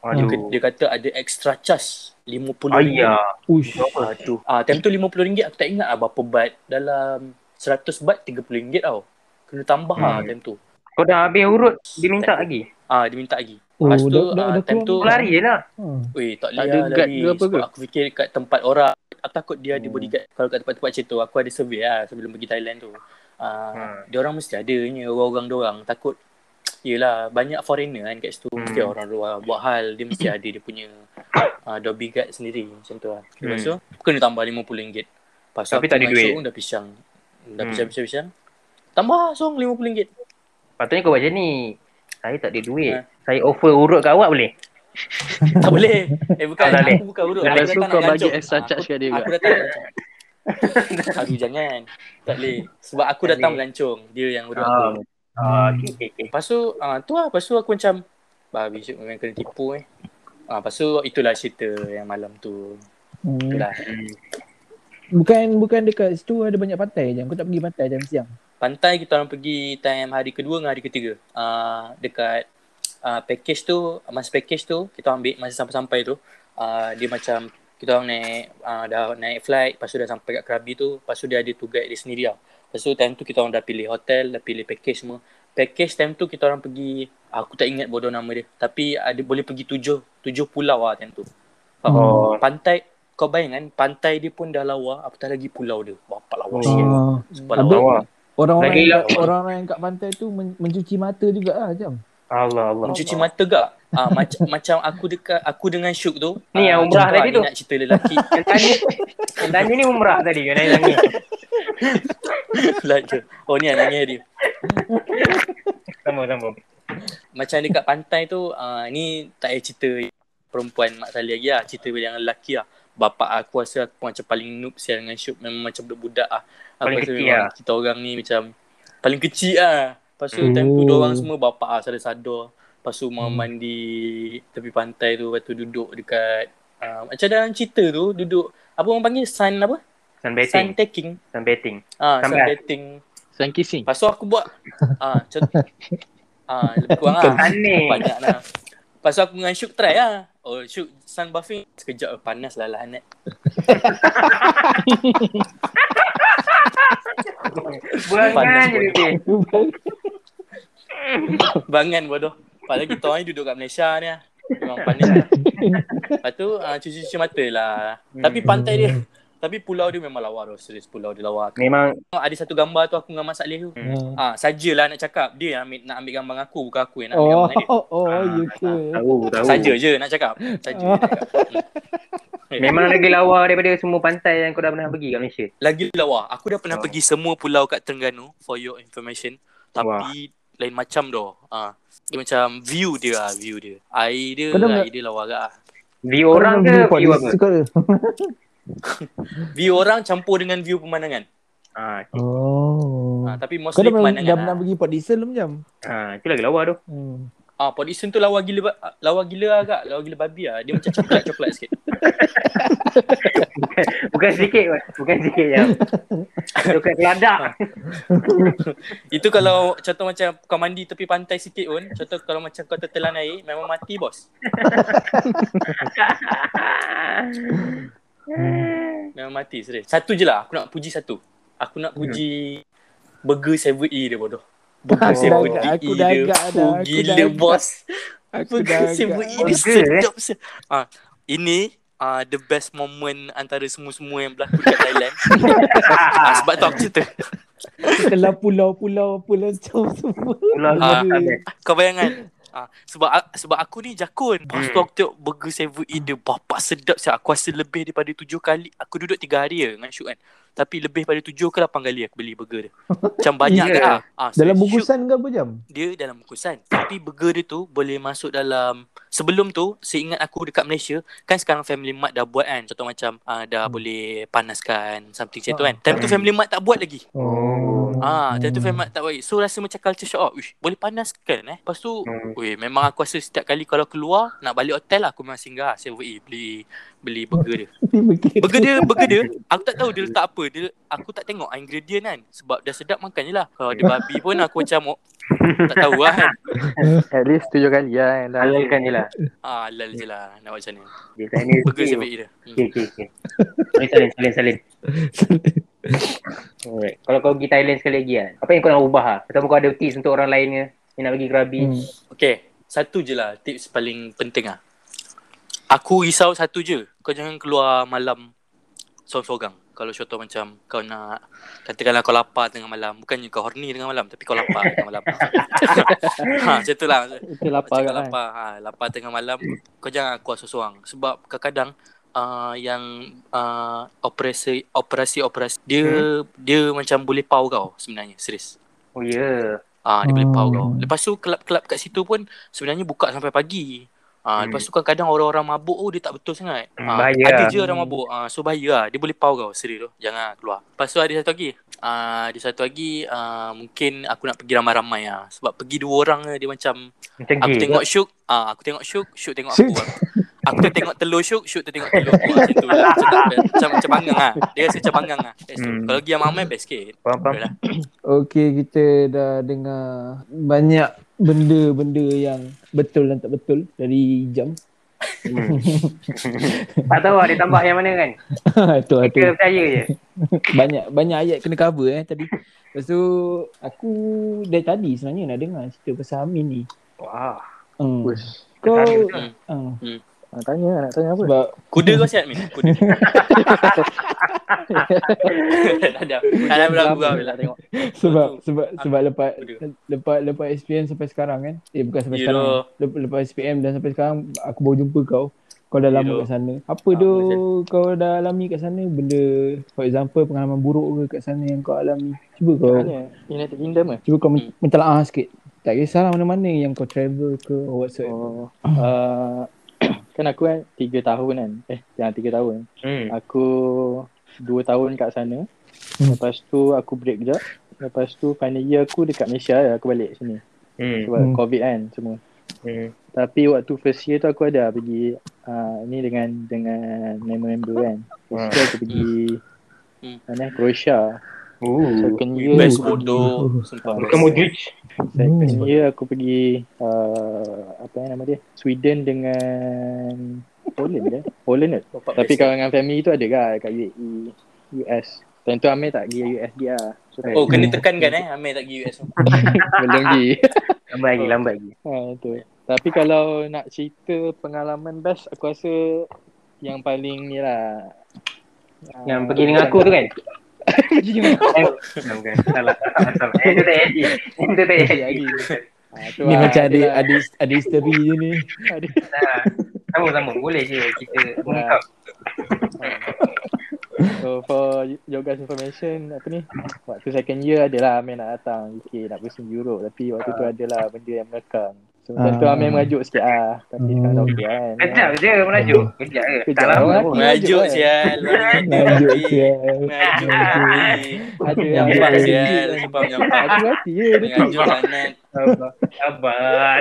Dia, Aduh. dia kata ada extra charge RM50. Ayah. Ush. Aduh. Ah, time tu RM50 aku tak ingat lah berapa bat. Dalam 100 bat RM30 tau. Kena tambah hmm. lah Hmm. time tu. Kau dah habis urut, dia minta lagi. Ah, dia minta lagi. Oh, Lepas tu, dah- dah- ah, dah time tu, lari je lah. Hmm. Weh, tak boleh ada lah lari. ke apa Sebab ke? aku fikir kat tempat orang. Aku takut dia ada Hmm. bodyguard. Kalau kat tempat-tempat macam tu, aku ada survey lah sebelum pergi Thailand tu. Uh, Hmm. Dia orang mesti adanya orang-orang dia orang. Takut, yelah banyak foreigner kan kat situ. Mesti Hmm. orang luar buat hal. Dia mesti ada dia punya uh, Dobby guard sendiri. Macam tu lah. Lepas tu, Hmm. kena tambah RM50. Lepas tu Tapi aku tak ada duit. Pun dah pisang. Dah Hmm. pisang-pisang-pisang. Tambah song RM50. Patutnya kau buat macam ni. Saya tak ada duit. Ha. Saya offer urut kat awak boleh? tak boleh. Eh bukan, Tak boleh. aku bukan urut. Lepas Aku tu datang kau bagi extra Ah, charge kat dia Aku ke? datang. Aduh jangan. Tak boleh. Sebab aku datang boleh. melancong. Dia yang urut Ah, aku. Ah, okay, okay, okay. Lepas tu, ah, tu lah. Lepas tu aku macam, bah, besok memang kena tipu eh. Ah, lepas tu, itulah cerita yang malam tu. Hmm. Itulah. Bukan bukan dekat situ ada banyak pantai je. Kau tak pergi pantai jam siang. Pantai kita orang pergi time hari kedua dengan hari ketiga. Ah, dekat ah, package tu, masa package tu, kita ambil masa sampai-sampai tu, ah, dia macam kita orang naik ah, dah naik flight, lepas tu dah sampai kat Krabi tu, lepas tu dia ada tour guide dia sendiri lah. Lepas tu time tu kita orang dah pilih hotel, dah pilih package semua. Package time tu kita orang pergi, aku tak ingat bodoh nama dia. Tapi ada boleh pergi tujuh, tujuh pulau lah time tu. Oh. Pantai, kau bayangkan pantai dia pun dah lawa, apatah lagi pulau dia. Bapak lawa Oh. sikit. Ah. Sebab lawa. Awak. Orang-orang yang, orang-orang yang kat pantai tu men- mencuci mata juga lah jam. Allah Allah. Mencuci mata gak? Ah macam macam aku dekat aku dengan Syuk tu. Ni yang umrah contoh tadi tu. Nak cerita lelaki. Yang tanya, yang tanya ni umrah tadi. Yang nangis. Like, oh ni yang nangis dia. Sama sama. Macam dekat pantai tu, ah ni tak payah cerita perempuan Mak Salih lagi lah. Cerita yang lelaki lah. Bapak aku rasa aku macam paling noob sial dengan Syuk. Memang macam budak-budak lah. Aku Paling rasa kecil lah. Kita orang ni macam paling kecil lah. Lepas tu Hmm. time tu orang semua bapak lah sadar-sadar. Lepas tu mau Hmm. mandi tepi pantai tu. Lepas tu duduk dekat uh, macam dalam cerita tu duduk apa orang panggil sun apa? Sunbathing. Sun taking. Sunbathing. Ah, sun Sunbath. bathing. Sun kissing. Lepas tu aku buat ah macam ah lebih kurang lah. Banyak lah. Lepas tu aku dengan Syuk try lah. Oh Syuk sun bathing sekejap eh, panas lah lah. Buangan je dia. Bangan bodoh. Padahal kita orang duduk kat Malaysia ni lah. Memang panas lah. Lepas tu uh, cuci-cuci mata lah. Hmm. Tapi pantai dia, tapi pulau dia memang lawa tu. Serius pulau dia lawa. Memang Ada satu gambar tu aku dengan Mas Saleh tu. Hmm. Ah. Ah, sajalah nak cakap. Dia yang ambil, nak ambil gambar aku, bukan aku yang nak ambil Oh, gambar dia. oh, oh, Ah, ya ke? tahu tahu. Saja je nak cakap. Saja. Hmm. Memang lagi lawa daripada semua pantai yang kau dah pernah pergi kat Malaysia. Lagi lawa. Aku dah pernah Oh. pergi semua pulau kat Terengganu for your information. Tapi lain macam doh. Ah. Dia macam view dia lah, view dia. Air dia, Kau dah air dia lawa agak lah. View Kau orang dah ke view Port apa? View orang campur dengan view pemandangan. Ah, Oh. Ah, tapi Kau mostly dah pemandangan dah lah. pernah pergi Port Dickson belum jam? ah, itu lagi lawa tu. Hmm. Ah, Port Dickson tu lawa gila lawa gila agak, lawa gila babi lah. Dia macam coklat-coklat sikit. Bukan sedikit kot. Bukan sedikit je. Bukan keladak. Itu kalau contoh macam kau mandi tepi pantai sikit pun, contoh kalau macam kau tertelan air, memang mati bos. Memang mati serius. Satu je lah, aku nak puji satu. Aku nak puji burger 7E dia bodoh. Burger Aku dah 7E agak- aku dah agak dah, Oh, aku gila bos. Aku dah 7E agak. dia Burger, eh? sedap se- ah, Ini ah the best moment antara semua-semua yang berlaku dekat Thailand. ah, sebab tu aku cerita. Setelah pulau-pulau lancau semua. Pulau Ah, Selatan. Kau bayangkan Ah, sebab sebab aku ni jakun. Lepas tu Hmm. aku tengok burger 7 dia bapak sedap siap. Aku rasa lebih daripada tujuh kali. Aku duduk tiga hari je dengan Syuk kan. Tapi lebih daripada tujuh ke lapan kali aku beli burger dia. Macam banyak Ya. ke ah. ah Dalam bungkusan ke apa jam? dia dalam bungkusan. Tapi burger dia tu boleh masuk dalam sebelum tu seingat aku dekat Malaysia kan sekarang Family Mart dah buat kan. Contoh macam uh, dah Hmm. boleh panaskan something macam tu Ah. kan. Time tu Family Mart tak buat lagi. Oh. Ah, time tu Mart tak lagi. So rasa macam culture shock. Oh, Uish, boleh panaskan eh. Lepas tu Hmm. Weh, memang aku rasa setiap kali kalau keluar nak balik hotel aku memang singgah 7E beli beli burger dia. Burger dia, burger dia, aku tak tahu dia letak apa. Dia aku tak tengok ingredient kan sebab dah sedap makan je lah. Kalau dia babi pun aku macam oh, tak tahu lah kan. At least tujuh kali lah kan. Dah. Halalkan je lah. Ah, halal je lah nak buat macam mana. Dia sana Burger skill. 7E dia. Hmm. Okay, okay, okay. Salin, salin, salin, salin. Alright. Kalau kau pergi Thailand sekali lagi kan, apa yang kau nak ubah lah? Atau kau ada tips untuk orang lain ke yang nak pergi Krabi? Hmm. Okay, satu je lah tips paling penting lah. Aku risau satu je. Kau jangan keluar malam sorang-sorang. Kalau contoh macam kau nak katakanlah kau lapar tengah malam. Bukannya kau horny tengah malam tapi kau lapar tengah malam. ha, macam tu lah. Itu lapar Macam kan. kau lapar. Ha, lapar tengah malam kau jangan keluar sorang Sebab kadang-kadang uh, yang uh, operasi operasi operasi dia dia macam boleh pau kau sebenarnya serius. Oh ya. Ah, dia boleh pau kau. Oh. Lepas tu kelab-kelab kat situ pun sebenarnya buka sampai pagi. Ah, Hmm. lepas tu kan kadang orang-orang mabuk oh dia tak betul sangat. Hmm, Ah, bahaya ada lah. je orang mabuk. Ah, so bahaya lah. Dia boleh pau kau serius tu. Jangan keluar. Lepas tu ada satu lagi. Ah, ada satu lagi ah, mungkin aku nak pergi ramai-ramai ah. Sebab pergi dua orang dia macam Macam aku gay. tengok Syuk, ah aku tengok Syuk, Syuk tengok Syuk. aku. Aku tu tengok telur Syuk, Syuk tu tengok telur. Macam tu lah. Macam, macam, macam bangang lah. Dia rasa macam bangang lah. That's Hmm. Kalau pergi ramai best sikit. Faham, faham. Lah. Okay, kita dah dengar banyak benda-benda yang betul dan tak betul dari jam. Hmm. tak tahu lah dia tambah yang mana kan. tu tu. Kita percaya je. Banyak banyak ayat kena cover eh tadi. Lepas tu aku dari tadi sebenarnya nak dengar cerita pasal Amin ni. Wah. Hmm. Kau Betul. Hmm. uh, Nak tanya nak tanya apa? sebab Kuda kau sihat Min? Kuda. tak ada. Tak ada berapa tengok. sebab sebab sebab lepas lepas lepas SPM sampai sekarang kan. Eh bukan sampai sekarang. Lepas, lepas SPM dan sampai sekarang aku baru jumpa kau. Kau dah lama kat sana. Apa Ah, doh betul. kau dah alami kat sana benda for example pengalaman buruk ke kat sana yang kau alami. Cuba kau? United Kingdom ke? cuba kau Hmm. men- mentelaah sikit. Tak kisahlah mana-mana yang kau travel ke or whatsoever. Oh, uh, kan aku kan tiga tahun kan. Eh, jangan tiga tahun. Hmm. Aku dua tahun kat sana. Hmm. Lepas tu aku break kejap. Lepas tu final year aku dekat Malaysia lah. Aku balik sini. Hmm. Sebab Hmm. COVID kan semua. Hmm. Tapi waktu first year tu aku ada pergi uh, ni dengan dengan member-member kan. First year aku pergi Hmm. mana Croatia. Ooh. Second year Best aku pergi, bodoh. Bukan Modric. second Hmm. year aku pergi uh, apa yang nama dia? Sweden dengan Poland ke? Poland ke? Bapak Tapi kalau dengan family tu ada kan kat UAE, US. Time tu Amir tak pergi US dia lah. So, Oh, kena Hmm. tekankan eh. Amir tak pergi US tu. belum pergi. Lambat lagi, lambat lagi. ha, tu. Tapi kalau nak cerita pengalaman best, aku rasa yang paling ni lah. Yang pergi dengan aku tu kan? Pergi Bukan. Salah. salah, salah. Eh, tu tak jadi. Itu tak jadi. Ha, Ni macam ada ada ada history je ni. ada. Nah, Sama-sama. Boleh je kita ungkap. So for your guys information apa ni waktu second year adalah Amir nak datang UK nak pusing Europe tapi waktu tu adalah benda yang mengekang. So time tu Ah. Amir merajuk sikit ah tapi sekarang dah okey kan. Kejap je merajuk. Kejap je. Tak Kejap. lama Orang pun. hati. Merajuk sial. Sial. Merajuk. Ada Nyampak sial. Menyampak. Aku hati je tu. Merajuk sangat. Sabar.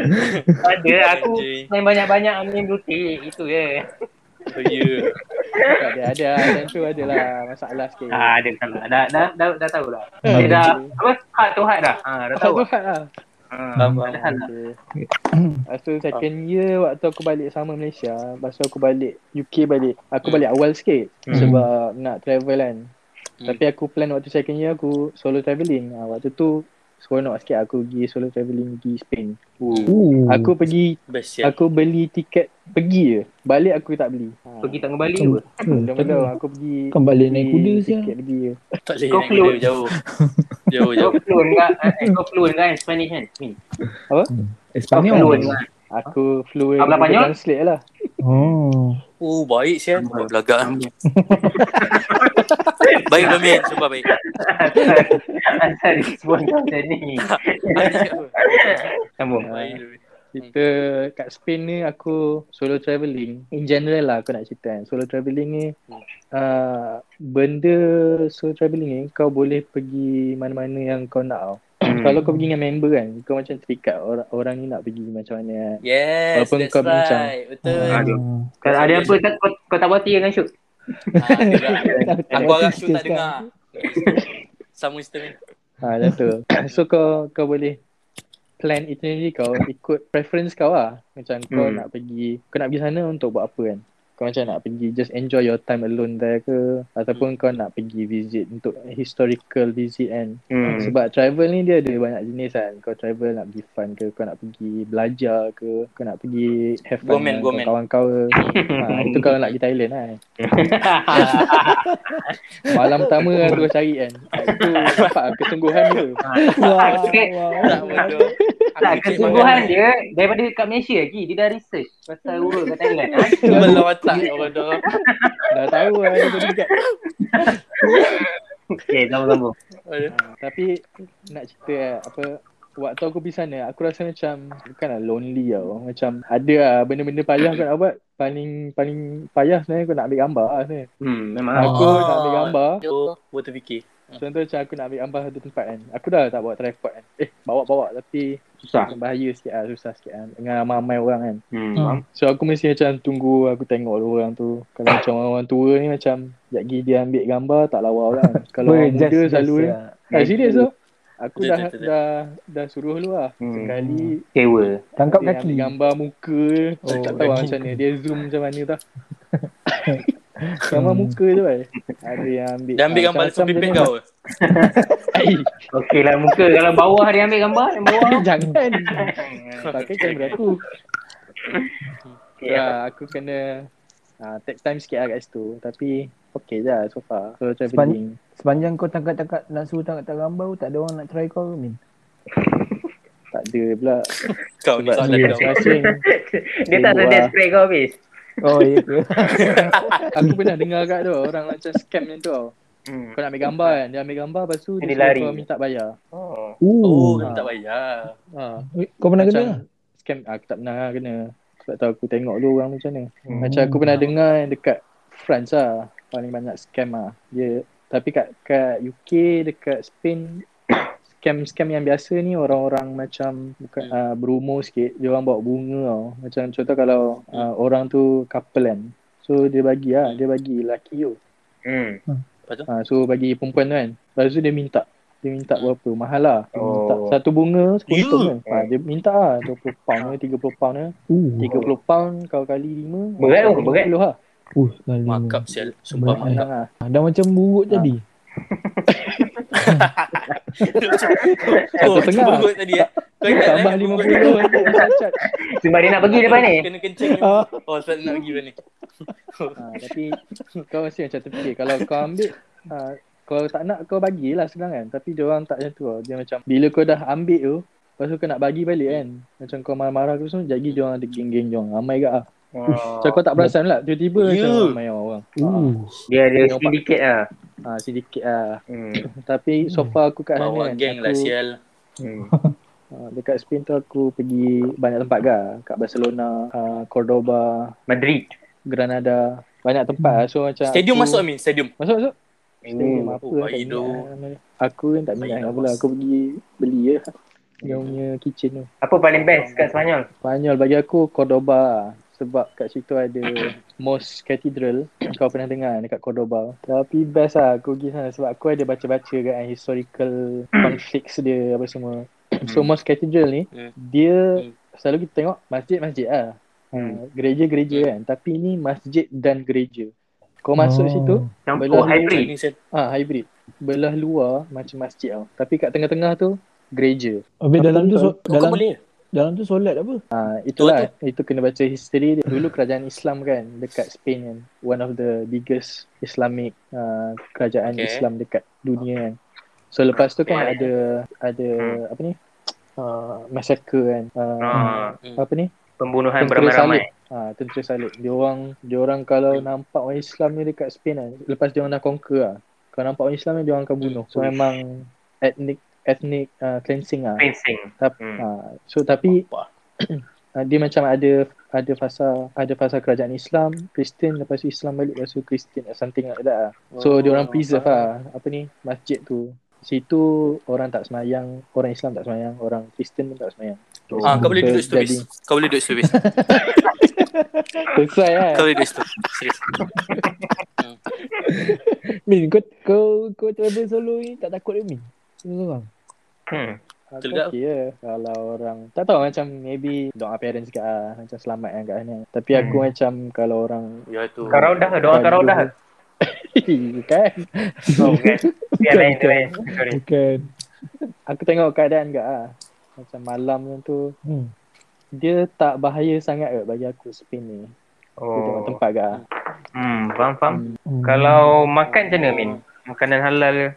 Ada aku main banyak-banyak angin butik. Itu je. Oh, ya. ada ada time tu adalah masalah sikit. Ah, ada salah. Dah, dah, dah, dah tahu dah. Hmm. Dia dah, apa? Hak tu hak dah. Ha, dah tahu. Satu hal lah. Ha, Faham, ada hal lah. Okay. Lepas tu second year waktu aku balik sama Malaysia, lepas tu aku balik UK balik. Aku Hmm. balik awal sikit Hmm. sebab nak travel kan. Hmm. Tapi aku plan waktu second year aku solo travelling. Ha, waktu tu seronok sikit aku pergi solo travelling pergi Spain. Ooh. Aku pergi, Best sial. aku beli tiket pergi je. Balik aku tak beli. Ha, Pergi tak kembali ke? Hmm, Belum-belum aku pergi balik naik kuda sial. Tiket pergi je. Tak boleh Kau naik kuda jauh. Jauh Kau jauh. fluent kan? Eh, Kau fluent kan Spanish kan? Apa? Espanyol. fluent lah. Aku fluent Habla Google Spanyol? Translate lah. Oh. Oh, baik sial. Oh, belagak. baik Domin, sumpah baik. Asal respon kau macam ni. Sambung. Baik Kita kat Spain ni aku solo travelling. In general lah aku nak cerita kan. Solo travelling ni uh, benda solo travelling ni kau boleh pergi mana-mana yang kau nak tau. Hmm. Kalau kau pergi dengan member kan, kau macam terikat orang, orang ni nak pergi macam mana kan. Yes, Walaupun that's kau bincang. right. Betul. Aduh. Kalau ada apa tak, kau, kau tak berhati dengan Syuk? Tidak. Aku harap Syuk tak dengar. Sama cerita ni. Ha, macam tu. So kau kau boleh plan itinerary kau ikut preference kau lah. Macam kau Hmm. nak pergi, kau nak pergi sana untuk buat apa kan? Kau macam nak pergi just enjoy your time alone there ke ataupun kau nak pergi visit untuk historical visit kan. Hmm. Sebab travel ni dia ada banyak jenis kan. Kau travel nak pergi fun ke, kau nak pergi belajar ke, kau nak pergi have fun Gomen, dengan gomen. kawan kau ha, itu kalau nak pergi Thailand kan. Malam pertama lah tu cari kan. Itu nampak kesungguhan dia. Wah, Okay. wah, Tak. Tak, kesungguhan dia daripada kat Malaysia lagi. Dia dah research pasal rural kat Thailand. Ha? Belah watak kau bodoh. Dah tahu lah dia pergi kat. Okay, sambung-sambung. Aduh. Tapi nak cerita lah, apa waktu aku pergi sana aku rasa macam bukanlah lonely tau. Macam ada lah benda-benda payah kau nak buat. Paling paling payah sebenarnya kau nak ambil gambar lah sebenarnya. Hmm, memang. Aku nak ambil gambar. Oh, Buat terfikir. Contoh macam aku nak ambil gambar satu tempat kan. Aku dah tak bawa tripod kan. Eh bawa-bawa tapi Susah. bahaya sikit lah. Susah sikit kan. Dengan ramai-ramai orang kan. Hmm. Hmm. So aku mesti macam tunggu aku tengok dulu orang tu. Kalau macam orang tua ni macam sekejap lagi dia ambil gambar tak lawa orang. Kalau Weh, orang muda just- selalu ni. uh, Eh serius tu. Aku dah, dah dah suruh lu lah. Hmm. Sekali Sewa. Tangkap dia kaki. ambil gambar muka. Oh, tak tahu lah macam mana. Dia zoom macam mana tau. gambar muka tu kan. Ada yang ambil. Dia ambil ah, gambar pipit macam kau. Eh, Okey lah muka. Kalau bawah dia ambil gambar, yang bawah. Jangan. Pakai kamera aku. Okay, Ya, aku kena uh, take time sikit lah kat situ. Tapi okay je lah so far. So Sepan-. Sepanjang kau tangkap-tangkap nak suruh tangkap gambar tak ada orang nak try kau ke Min? Tak ada pula. Kau ni soalan kau. masing-masing. Dia tak ada lah. spray kau habis. Oh iya ke? Aku pernah dengar kat tu orang macam scam macam tu tau. Hmm. Kau nak ambil gambar kan. Dia ambil gambar lepas tu dia, lari. kau minta bayar. Oh. Oh, Uh. tak payah. Ha. Kau pernah Macam kena? Scam aku tak pernah kena. Sebab tu aku tengok dulu orang macam mana. Hmm. Macam aku pernah dengar yang dekat France lah. Paling banyak scam lah. Dia tapi kat kat UK dekat Spain scam-scam yang biasa ni orang-orang macam bukan Hmm. uh, berumur sikit dia orang bawa bunga tau. Macam contoh kalau uh, orang tu couple kan. So dia bagi lah, dia bagi lelaki tu. Hmm. Ha, so bagi perempuan tu kan. Lepas tu dia minta. Dia minta berapa? Mahal lah. Dia minta Oh. satu bunga You. kan. Ha, dia minta lah 20 pound ke 30 pound ke. Uh. 30 pound kau kali 5. Berat tu, berat. lah. Uh. Makap sial. Sumpah Berat. makap. Ha. Dah macam buruk tadi. Oh, tengah. tadi eh. Kau ingat Tambah eh, 50 buruk. untuk cacat. Sebab dia nak pergi depan ni. Kena kencing. Ah. Oh, sebab nak pergi depan ni. Ha, tapi kau mesti macam terfikir. Kalau kau ambil, ha, kalau tak nak kau bagilah sekarang kan. Tapi dia orang tak macam tu. Dia macam bila kau dah ambil tu, lepas tu kau nak bagi balik kan. Macam kau marah-marah ke semua, jadi dia orang ada geng-geng dia orang. Ramai kat lah. Oh. Macam kau tak perasan lah. Tiba-tiba You. macam ramai orang. Uh. Dia ada sedikit lah. Ha, sedikit lah. Hmm. Tapi so far aku kat sana Bawa kan. geng lah aku, sial. Hmm. ha, dekat Spain tu aku pergi banyak tempat kan. Kat Barcelona, uh, Cordoba, Madrid. Granada. Banyak tempat lah. So macam Stadium aku, masuk Amin, stadium. Masuk masuk. Stadium Hmm. apa Oh, tak tu. minat. Aku kan tak minat pula. Aku pergi beli je. Dia punya kitchen tu. Apa paling best kat Spanyol? Spanyol bagi aku Cordoba. Sebab kat situ ada Mosque Cathedral. Kau pernah dengar dekat Cordoba. Tapi best lah aku pergi sana. Sebab aku ada baca-baca kan historical conflicts dia apa semua. So Mosque Cathedral ni Hmm. dia Hmm. selalu kita tengok masjid-masjid lah. Hmm. Ha, Gereja-gereja kan. Tapi ni masjid dan gereja. Kau masuk Oh. situ Campur Belah- hybrid. Ah hybrid. Belah luar macam masjid tau. Tapi kat tengah-tengah tu gereja. Habis dalam tu tu? so, dalam boleh? Dalam tu solat apa? Ah itulah itu kena baca history dia. Dulu kerajaan Islam kan dekat Spain kan. One of the biggest Islamic uh, kerajaan Okay. Islam dekat dunia kan. So lepas tu kan Okay. ada ada apa ni? uh, massacre kan. Uh, Ah, Apa ni? pembunuhan beramai-ramai. Ha, tentera salib. Dia orang dia orang kalau nampak orang Islam ni dekat Spain kan, lepas dia orang dah conquer lah. Kalau nampak orang Islam ni dia orang akan bunuh. So Uish. memang ethnic ethnic uh, cleansing lah. Fencing. Tapi Hmm. ha, so tapi uh, dia macam ada ada fasa ada fasa kerajaan Islam, Kristian lepas tu Islam balik lepas tu Kristian something like that lah. So Oh, dia orang preserve faham. lah apa ni masjid tu. Situ orang tak semayang, orang Islam tak semayang, orang Kristian pun tak semayang. So, Ah, kau boleh duduk situ bis. Kau boleh duduk situ bis. Selesai kan? Kau boleh duduk situ. Serius. Min, kau, kau, kau travel solo ni tak takut ke Min? Seorang. Hmm. Aku Betul ke? okay kalau orang tak tahu macam maybe doa parents kat lah macam selamat kan kat ni. Tapi aku Hmm. macam kalau orang Ya tu. Karau dah, doa karau dah. kan Oh, bukan. Biar lain tu. Sorry. Bukan. aku tengok keadaan kat lah. Macam malam tu Hmm. dia tak bahaya sangat ke bagi aku Spain ni. Aku tengok Oh. tempat kat lah. Hmm, faham faham. Hmm. Kalau makan macam mana Min? Makanan halal ke?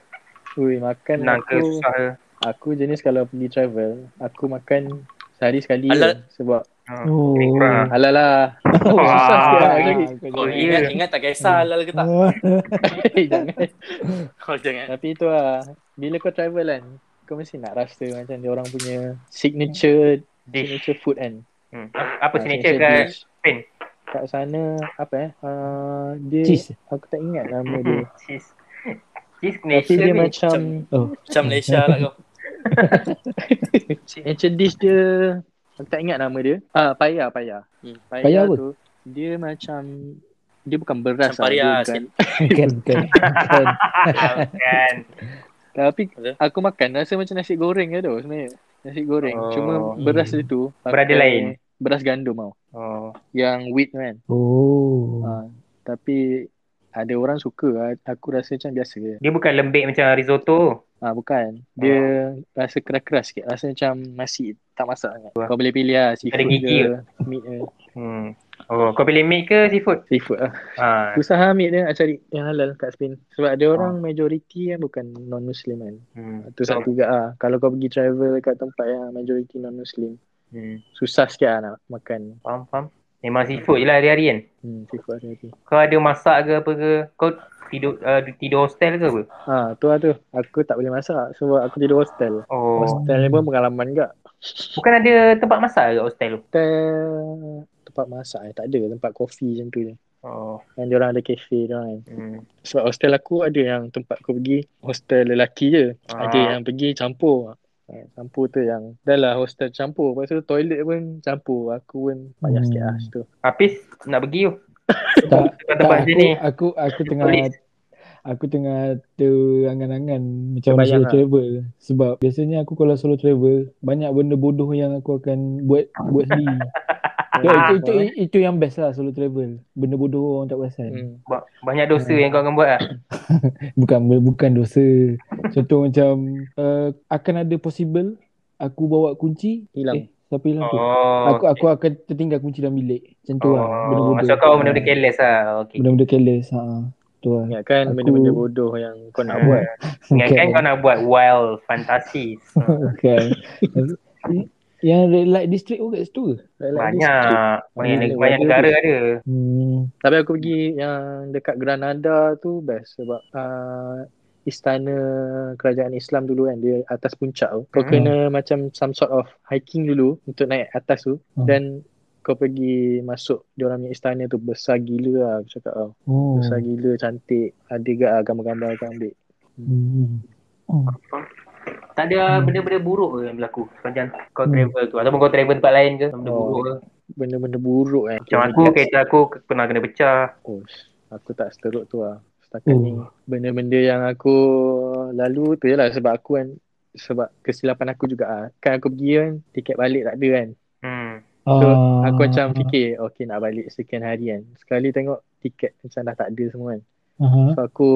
Ui makan Senang ke aku susah aku jenis kalau pergi travel aku makan sehari sekali Halal- je sebab Ha, Oh. ini kurang. halal lah. Oh, susah sikit lah. Oh, Oh, ingat, ingat tak kisah halal ke tak? Jangan. Oh, jangan. Tapi tu lah Bila kau travel kan Kau mesti nak rasa macam dia orang punya Signature Dish. Signature food kan Hmm. Apa Ah, signature kat dish. Spain? Kat sana Apa eh uh, Dia Cheese. Aku tak ingat nama dia Cheese. Tapi Malaysia dia ni. macam Oh. Macam Malaysia lah kau. Signature dish dia Aku tak ingat nama dia Ah Paya Paya Hmm. Paya, Paya apa? tu Dia macam Dia bukan beras Macam lah, dia paria bukan, Bukan, bukan. bukan. kan. Tapi aku makan rasa macam nasi goreng je tu sebenarnya Nasi goreng Oh. Cuma beras dia tu Berada pakai lain. Beras gandum tau Oh. Yang wheat kan Oh. Ha, tapi ada orang suka. Aku rasa macam biasa je. Dia bukan lembik macam risotto. Ha, bukan. Dia rasa keras-keras sikit. Rasa macam nasi tak masak sangat. Wah. Kau boleh pilih lah seafood Ada gigi ke, meat ke. Hmm. Oh, kau pilih meat ke seafood? Seafood lah. Ha. Susah lah meat dia nak cari yang halal kat Spain. Sebab ada orang majoriti kan bukan non-Muslim kan. Hmm. Itu So, satu juga lah. Kalau kau pergi travel kat tempat yang majoriti non-Muslim. Hmm. Susah sikit lah nak makan Faham, faham. Memang seafood je lah hari-hari kan? hmm, seafood hari Kau ada masak ke apa ke? Kau tidur uh, tidur hostel ke apa? Ha, tu lah tu. Aku tak boleh masak sebab aku tidur hostel. Oh. Hostel ni pun pengalaman juga. Bukan ada tempat masak ke hostel tu? Tempat masak eh. Tak ada tempat kopi macam tu je. Oh. Yang diorang ada kafe diorang kan. Hmm. Sebab hostel aku ada yang tempat aku pergi hostel lelaki je. Ah. Ada yang pergi campur. Ha, campur tu yang dah lah hostel campur. Lepas tu toilet pun campur. Aku pun payah Hmm. sikit lah situ. Habis nak pergi tu. tak, tak Tempat aku, sini. aku aku tengah aku tengah terangan-angan macam Terbayang solo lah. travel sebab biasanya aku kalau solo travel banyak benda bodoh yang aku akan buat buat sendiri. Itu, itu, itu, itu yang best lah solo travel. Benda bodoh orang tak perasan. Hmm. Ba- Banyak dosa yang kau akan buat lah. Bukan bukan dosa. Contoh macam uh, akan ada possible aku bawa kunci Hilang. Eh, siapa hilang tu? Oh. Aku aku akan tertinggal kunci dalam bilik. Macam tu lah. Benda Oh, bodoh. maksud kau benda-benda Ah, careless lah. Okay. Benda-benda careless. Ha. Tu lah. Ingat kan Aku- benda-benda bodoh yang kau nak Hmm. buat. Ingatkan Okay. kau nak buat wild fantasies. Hmm. Okay. Yang red light district pun kat situ ke? Banyak. Banyak, Banyak banyak negara ada. Hmm. Tapi aku pergi yang dekat Granada tu best sebab uh, istana kerajaan Islam dulu kan dia atas puncak tu. Kau Hmm. kena macam some sort of hiking dulu untuk naik atas tu Hmm. dan kau pergi masuk dia orang punya istana tu besar gila lah aku cakap tau. Oh. Besar gila cantik. Ada gak lah gambar-gambar kau ambil. Hmm. Oh. Tak ada Hmm. benda-benda buruk ke yang berlaku sepanjang kau Hmm. travel tu? Ataupun kau travel tempat lain ke? Benda Oh. buruk ke? Benda-benda buruk kan. Macam aku, kereta aku pernah kena pecah. Oh, aku tak seteruk tu lah. Setakat Oh. ni benda-benda yang aku lalu tu je lah sebab aku kan sebab kesilapan aku juga lah. Kan aku pergi kan tiket balik tak ada kan. Hmm. So Ah. aku macam fikir okay nak balik sekian hari kan. Sekali tengok tiket macam dah tak ada semua kan. Aha. So aku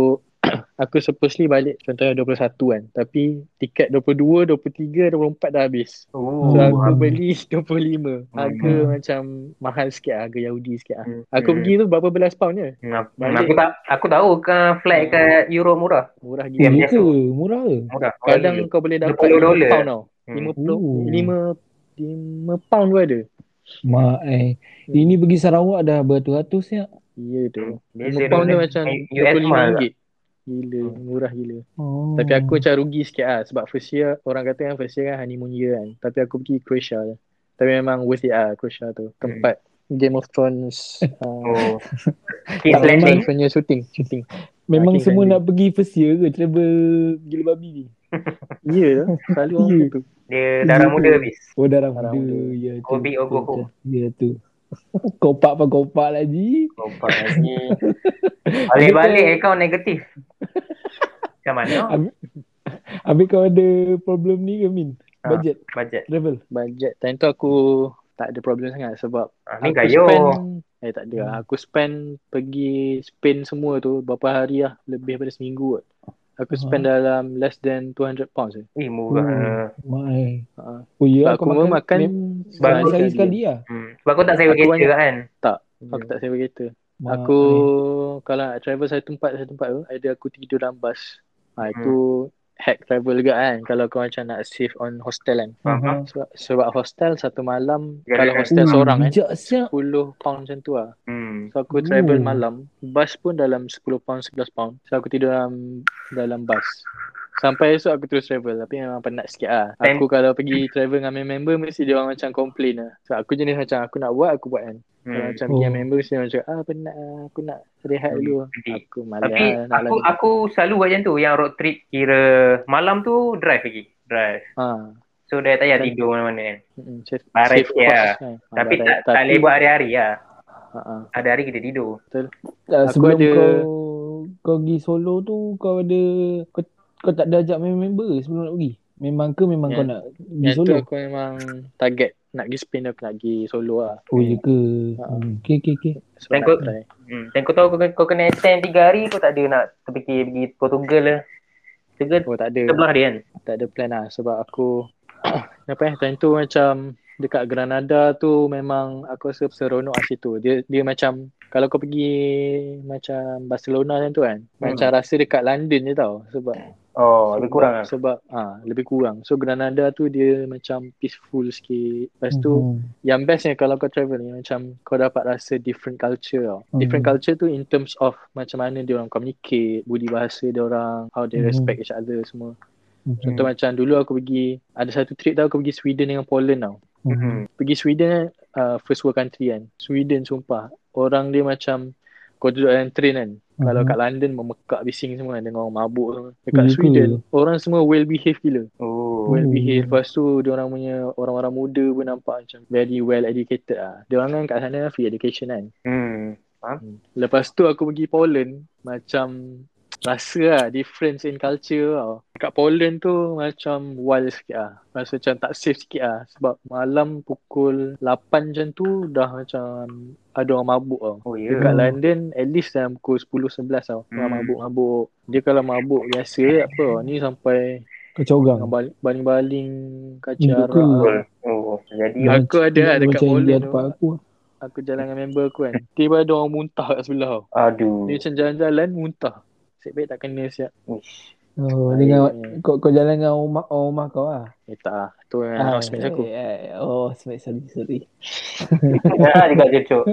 aku supposedly balik contohnya 21 kan. Tapi tiket 22, 23, 24 dah habis. Oh, So aku ah. beli 25. Harga Hmm. macam mahal sikit lah, harga Yahudi sikit lah. Hmm. Aku pergi tu berapa belas pound je. Hmm, Balik. Aku tak aku tahu kan flight kat Euro murah. Murah Oh, gila. Ya biasa. ke? Murah ke? Murah. Kadang kau boleh dapat 20 dolar. pound tau. Lima Hmm. puluh, Oh. lima, lima pound pun ada. Mak eh. Ini pergi Sarawak dah beratus-ratus ya. Ya tu. Beza Lima pound tu dengan macam US RM25. Gila, murah gila. Oh. Tapi aku macam rugi sikit lah sebab first year, orang kata kan first year kan honeymoon year kan. Tapi aku pergi Croatia je. Tapi memang worth it lah Croatia tu. Tempat Game of Thrones. uh, Oh. Tak memang punya shooting. Shooting. Memang King semua nak pergi first year ke travel gila babi ni? Ya lah. Selalu orang Ya. tu. Dia darah muda habis. Oh darah Darah muda. muda. Ya tu. Go big or go tu, home. Ya tu. kopak apa kopak lagi? Kompak lagi. Balik-balik account negatif. Macam mana? Habis, kau ada problem ni ke Min? Ha. Budget Budget. travel. Budget time tu aku tak ada problem sangat sebab ni aku gayo. spend eh tak ada lah. Hmm. Aku spend pergi Spain semua tu berapa hari lah. Lebih daripada seminggu kot. Aku spend Ah. dalam less than 200 pounds je. Eh, murah. Mai. Ha. Oh ya aku pun makan mem- Bagus sehari sekali lah. Hmm. Sebab kau tak sewa Aku kereta banyak- kan? Aku tak sewa kereta. Aku kalau nak travel satu tempat satu tempat tu, ada aku tidur dalam bus. Ha, itu hack travel juga kan kalau kau macam nak save on hostel kan. Aha. Sebab, sebab hostel satu malam Ya, kalau kan? hostel Oh, seorang kan siap. 10 pound macam tu lah. Hmm. So aku travel Oh. malam, bus pun dalam 10 pound 11 pound. So aku tidur dalam dalam bus. Sampai esok aku terus travel tapi memang penat sikit lah. Aku kalau pergi travel dengan member mesti dia orang macam complain lah. So aku jenis macam aku nak buat aku buat kan. Kalau Hmm. macam Oh. member mesti dia cakap ah penat lah aku nak rehat dulu. Jadi, Aku malas Tapi nak aku lagi. aku selalu buat macam tu yang road trip kira malam tu drive lagi. Drive. Ha. So dia tak payah tidur mana-mana kan. Barat kan. Ha, Tapi tak tak boleh buat hari-hari lah. Ha, ha. Ada hari kita tidur. Tak, Aku sebelum ada- kau kau pergi solo tu kau ada kau, kau tak ada ajak member sebelum nak pergi. Memang ke memang Yang- kau nak pergi Yang tu solo? aku memang target nak pergi Spain aku nak pergi solo lah. Oh ya ke? Ha. Hmm. Okay okay okay. Sebab Dan kau- try. Hmm. Dan kau tahu kau, kau kena extend 3 hari kau tak ada nak terfikir pergi Portugal lah. Portugal Oh tak ada. sebelah dia kan. tak ada plan lah sebab aku apa eh time tu macam dekat Granada tu memang aku rasa seronok kat situ. Dia dia macam kalau kau pergi macam Barcelona macam tu kan, macam rasa dekat London je tau sebab Oh, lebih kurang lah. sebab ah lebih kurang. So Granada tu dia macam peaceful sikit. Lepas tu Hmm. yang bestnya kalau kau travel ni macam kau dapat rasa different culture tau. Hmm. Different culture tu in terms of macam mana dia orang communicate, budi bahasa dia orang, how they Hmm. respect each other semua. Hmm. Contoh macam dulu aku pergi ada satu trip tau aku pergi Sweden dengan Poland tau. Hmm. Hmm. Pergi Sweden uh, first world country kan. Sweden sumpah. Orang dia macam kau duduk dalam train kan. Mhm. Kalau kat London memekak bising semua kan dengan orang mabuk semua. Dekat ke? Sweden orang semua well behave gila. Oh. Well Oh. behave. Lepas tu dia orang punya orang-orang muda pun nampak macam very well educated lah. Dia orang kan kat sana free education kan. Hmm. Lepas tu aku pergi Poland macam rasa lah difference in culture tau. Kat Poland tu macam wild sikit lah. Rasa macam tak safe sikit lah. Sebab malam pukul 8 macam tu dah macam ada orang mabuk tau. Oh ya. Dekat London at least dalam pukul 10-11 tau. Orang Hmm. mabuk-mabuk. Dia kalau mabuk biasa je apa tau. Ni sampai Kau corang. bal- baling-baling kaca Untuk arak. ke? lah. Oh, jadi Aku ada lah dekat Poland tu. aku. Aku jalan dengan member aku kan. Tiba ada orang muntah kat sebelah tau. aduh. Dia macam jalan-jalan muntah. Nasib baik tak kena siap. Uish. Oh, Air dengan ni. kau kau jalan dengan rumah oh, rumah kau ah. Eh tak lah. Tu yang Ah, housemate aku. eh, eh, Oh, sorry sorry sorry. Dah juga je cok.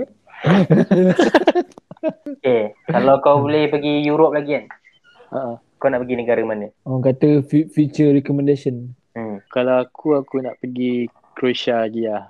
Okay, kalau kau boleh pergi Europe lagi kan, Ha. kau nak pergi negara mana? Orang kata fu- future recommendation. Hmm. Kalau aku, aku nak pergi Croatia lagi lah.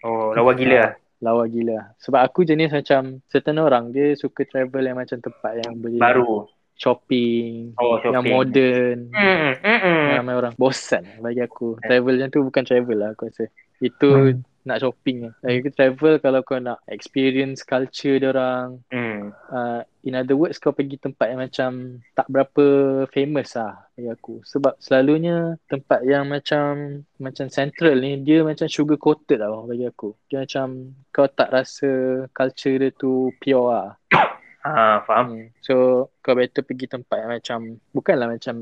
Oh, lawa gila lah. Lawa gila. Sebab aku jenis macam certain orang dia suka travel yang macam tempat yang boleh Baru. Shopping, Oh, shopping. yang modern. Hmm, hmm, hmm. Ramai orang bosan bagi aku. Travel macam tu bukan travel lah aku rasa. Itu Hmm. nak shopping lah. Lagi aku travel kalau kau nak experience culture dia orang. Hmm. Uh, in other words kau pergi tempat yang macam tak berapa famous lah bagi aku. Sebab selalunya tempat yang macam macam central ni dia macam sugar coated tau bagi aku. Dia macam kau tak rasa culture dia tu pure lah. Ah, faham. So kau better pergi tempat yang macam bukanlah macam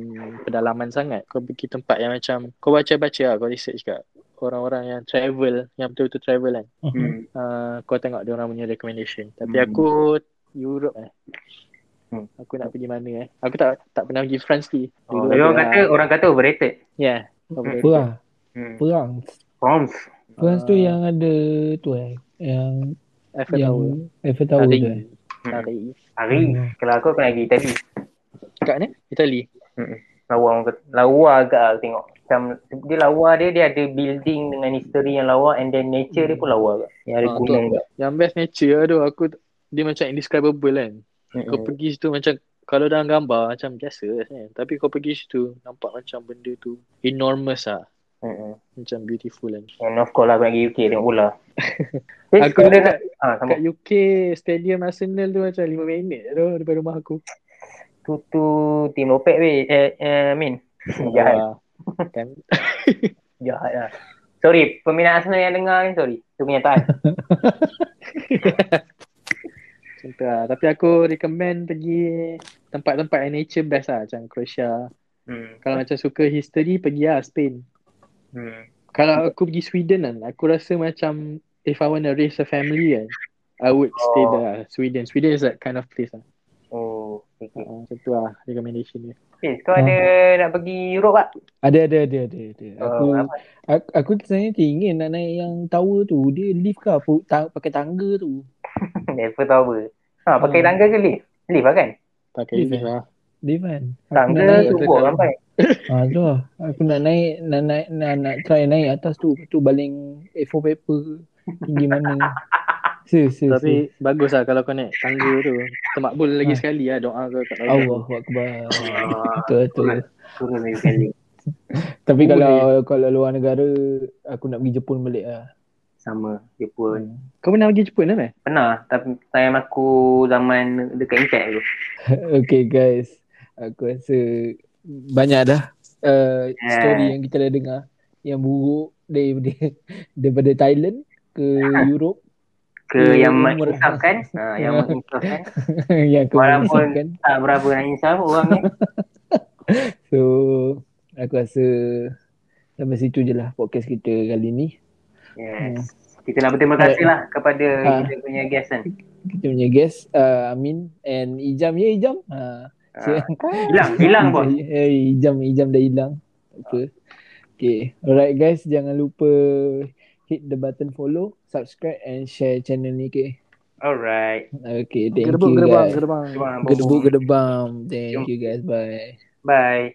pedalaman sangat. Kau pergi tempat yang macam kau baca-baca lah, kau research kat orang-orang yang travel, yang betul-betul travel kan. Hmm. Uh, kau tengok dia orang punya recommendation. Tapi Hmm. aku Europe eh. Hmm. Aku nak pergi mana eh? Aku tak tak pernah pergi France ni. Oh, orang ada- kata orang kata overrated. Yeah. Apa lah? Hmm. France. France. France tu Ah. yang ada tu eh. Yang Eiffel yang Tower. Eiffel Tower tu. eh. Hari. Hari. Hmm. Kalau aku aku nak pergi Itali. Kat ni? Itali. Lawa orang kata. Lawa agak aku tengok. Macam dia lawa dia, dia ada building dengan history yang lawa and then nature dia pun lawa agak. Yang ada Ah, gunung agak. Yang best nature lah tu. Aku dia macam indescribable kan. Kau Mm-mm. pergi situ macam kalau dalam gambar macam biasa kan. Tapi kau pergi situ nampak macam benda tu enormous lah. Mm-mm. Macam beautiful kan. And of course lah aku nak pergi UK tengok bola. Eh, Aku kat, nak, ah, sama. kat UK stadium Arsenal tu macam 5 minit tu daripada rumah aku. Tu tu tim Lopek weh. Eh, eh Min. Jahat. Kan? Jahat lah. Sorry, peminat Arsenal yang dengar ni sorry. Tu kenyataan. Macam tu lah. Tapi aku recommend pergi tempat-tempat yang nature best lah. Macam Croatia. hmm. Kalau macam suka history, pergi lah Spain. Hmm. Kalau aku pergi Sweden kan, aku rasa macam if I want to raise a family kan, I would stay Oh. there. Sweden. Sweden is that kind of place lah. Oh, okay. okay. Uh, macam tu lah recommendation dia. Fiz, kau ada nak pergi Europe tak? Ada ada ada ada ada. Aku Oh, apa? aku, aku sebenarnya teringin nak naik yang tower tu. Dia lift ke apa? Ta- pakai tangga tu. Never tahu apa. Ha, pakai Hmm. tangga ke lift? Lift lah kan? Pakai Lift lift lah. Lift kan. Aku Tangga tu buat kan? sampai. Ah tu lah. Aku nak naik nak naik nak, nak try naik atas tu. Tu baling A4 paper tinggi mana. Se se. Tapi bagus lah kalau kau naik tangga tu. Termakbul lagi Ah. sekali lah doa kau kat Allah akbar. Ah, Betul betul. Turun lagi sekali. Tapi Boleh. kalau kalau luar negara aku nak pergi Jepun balik lah. Sama, Jepun. Kau pernah pergi Jepun kan? Pernah, tapi time aku zaman dekat Impact tu. okay guys. Aku rasa banyak dah uh, Yeah. story yang kita dah dengar yang buruk daripada daripada Thailand ke Europe Ke Hmm, yang menginsafkan. ha, yang menginsafkan. yang ke Walaupun-. Tak berapa nak insaf orang ni. So aku rasa sampai situ je lah podcast kita kali ni. Yes. Kita nak berterima kasih lah kepada Ah. kita punya guest kan. Kita punya guest uh, Amin and Ijam ya Ijam. Ha. Ah. Hilang, hilang bos. Eh Ijam Ijam dah hilang. Apa? Okay. Alright guys, jangan lupa hit the button follow, subscribe and share channel ni okay. Alright. Okay, thank Gerbang, you gerbang, guys. gerbang. Jom, Gedebuk gedebam. Thank you guys. Bye. Bye.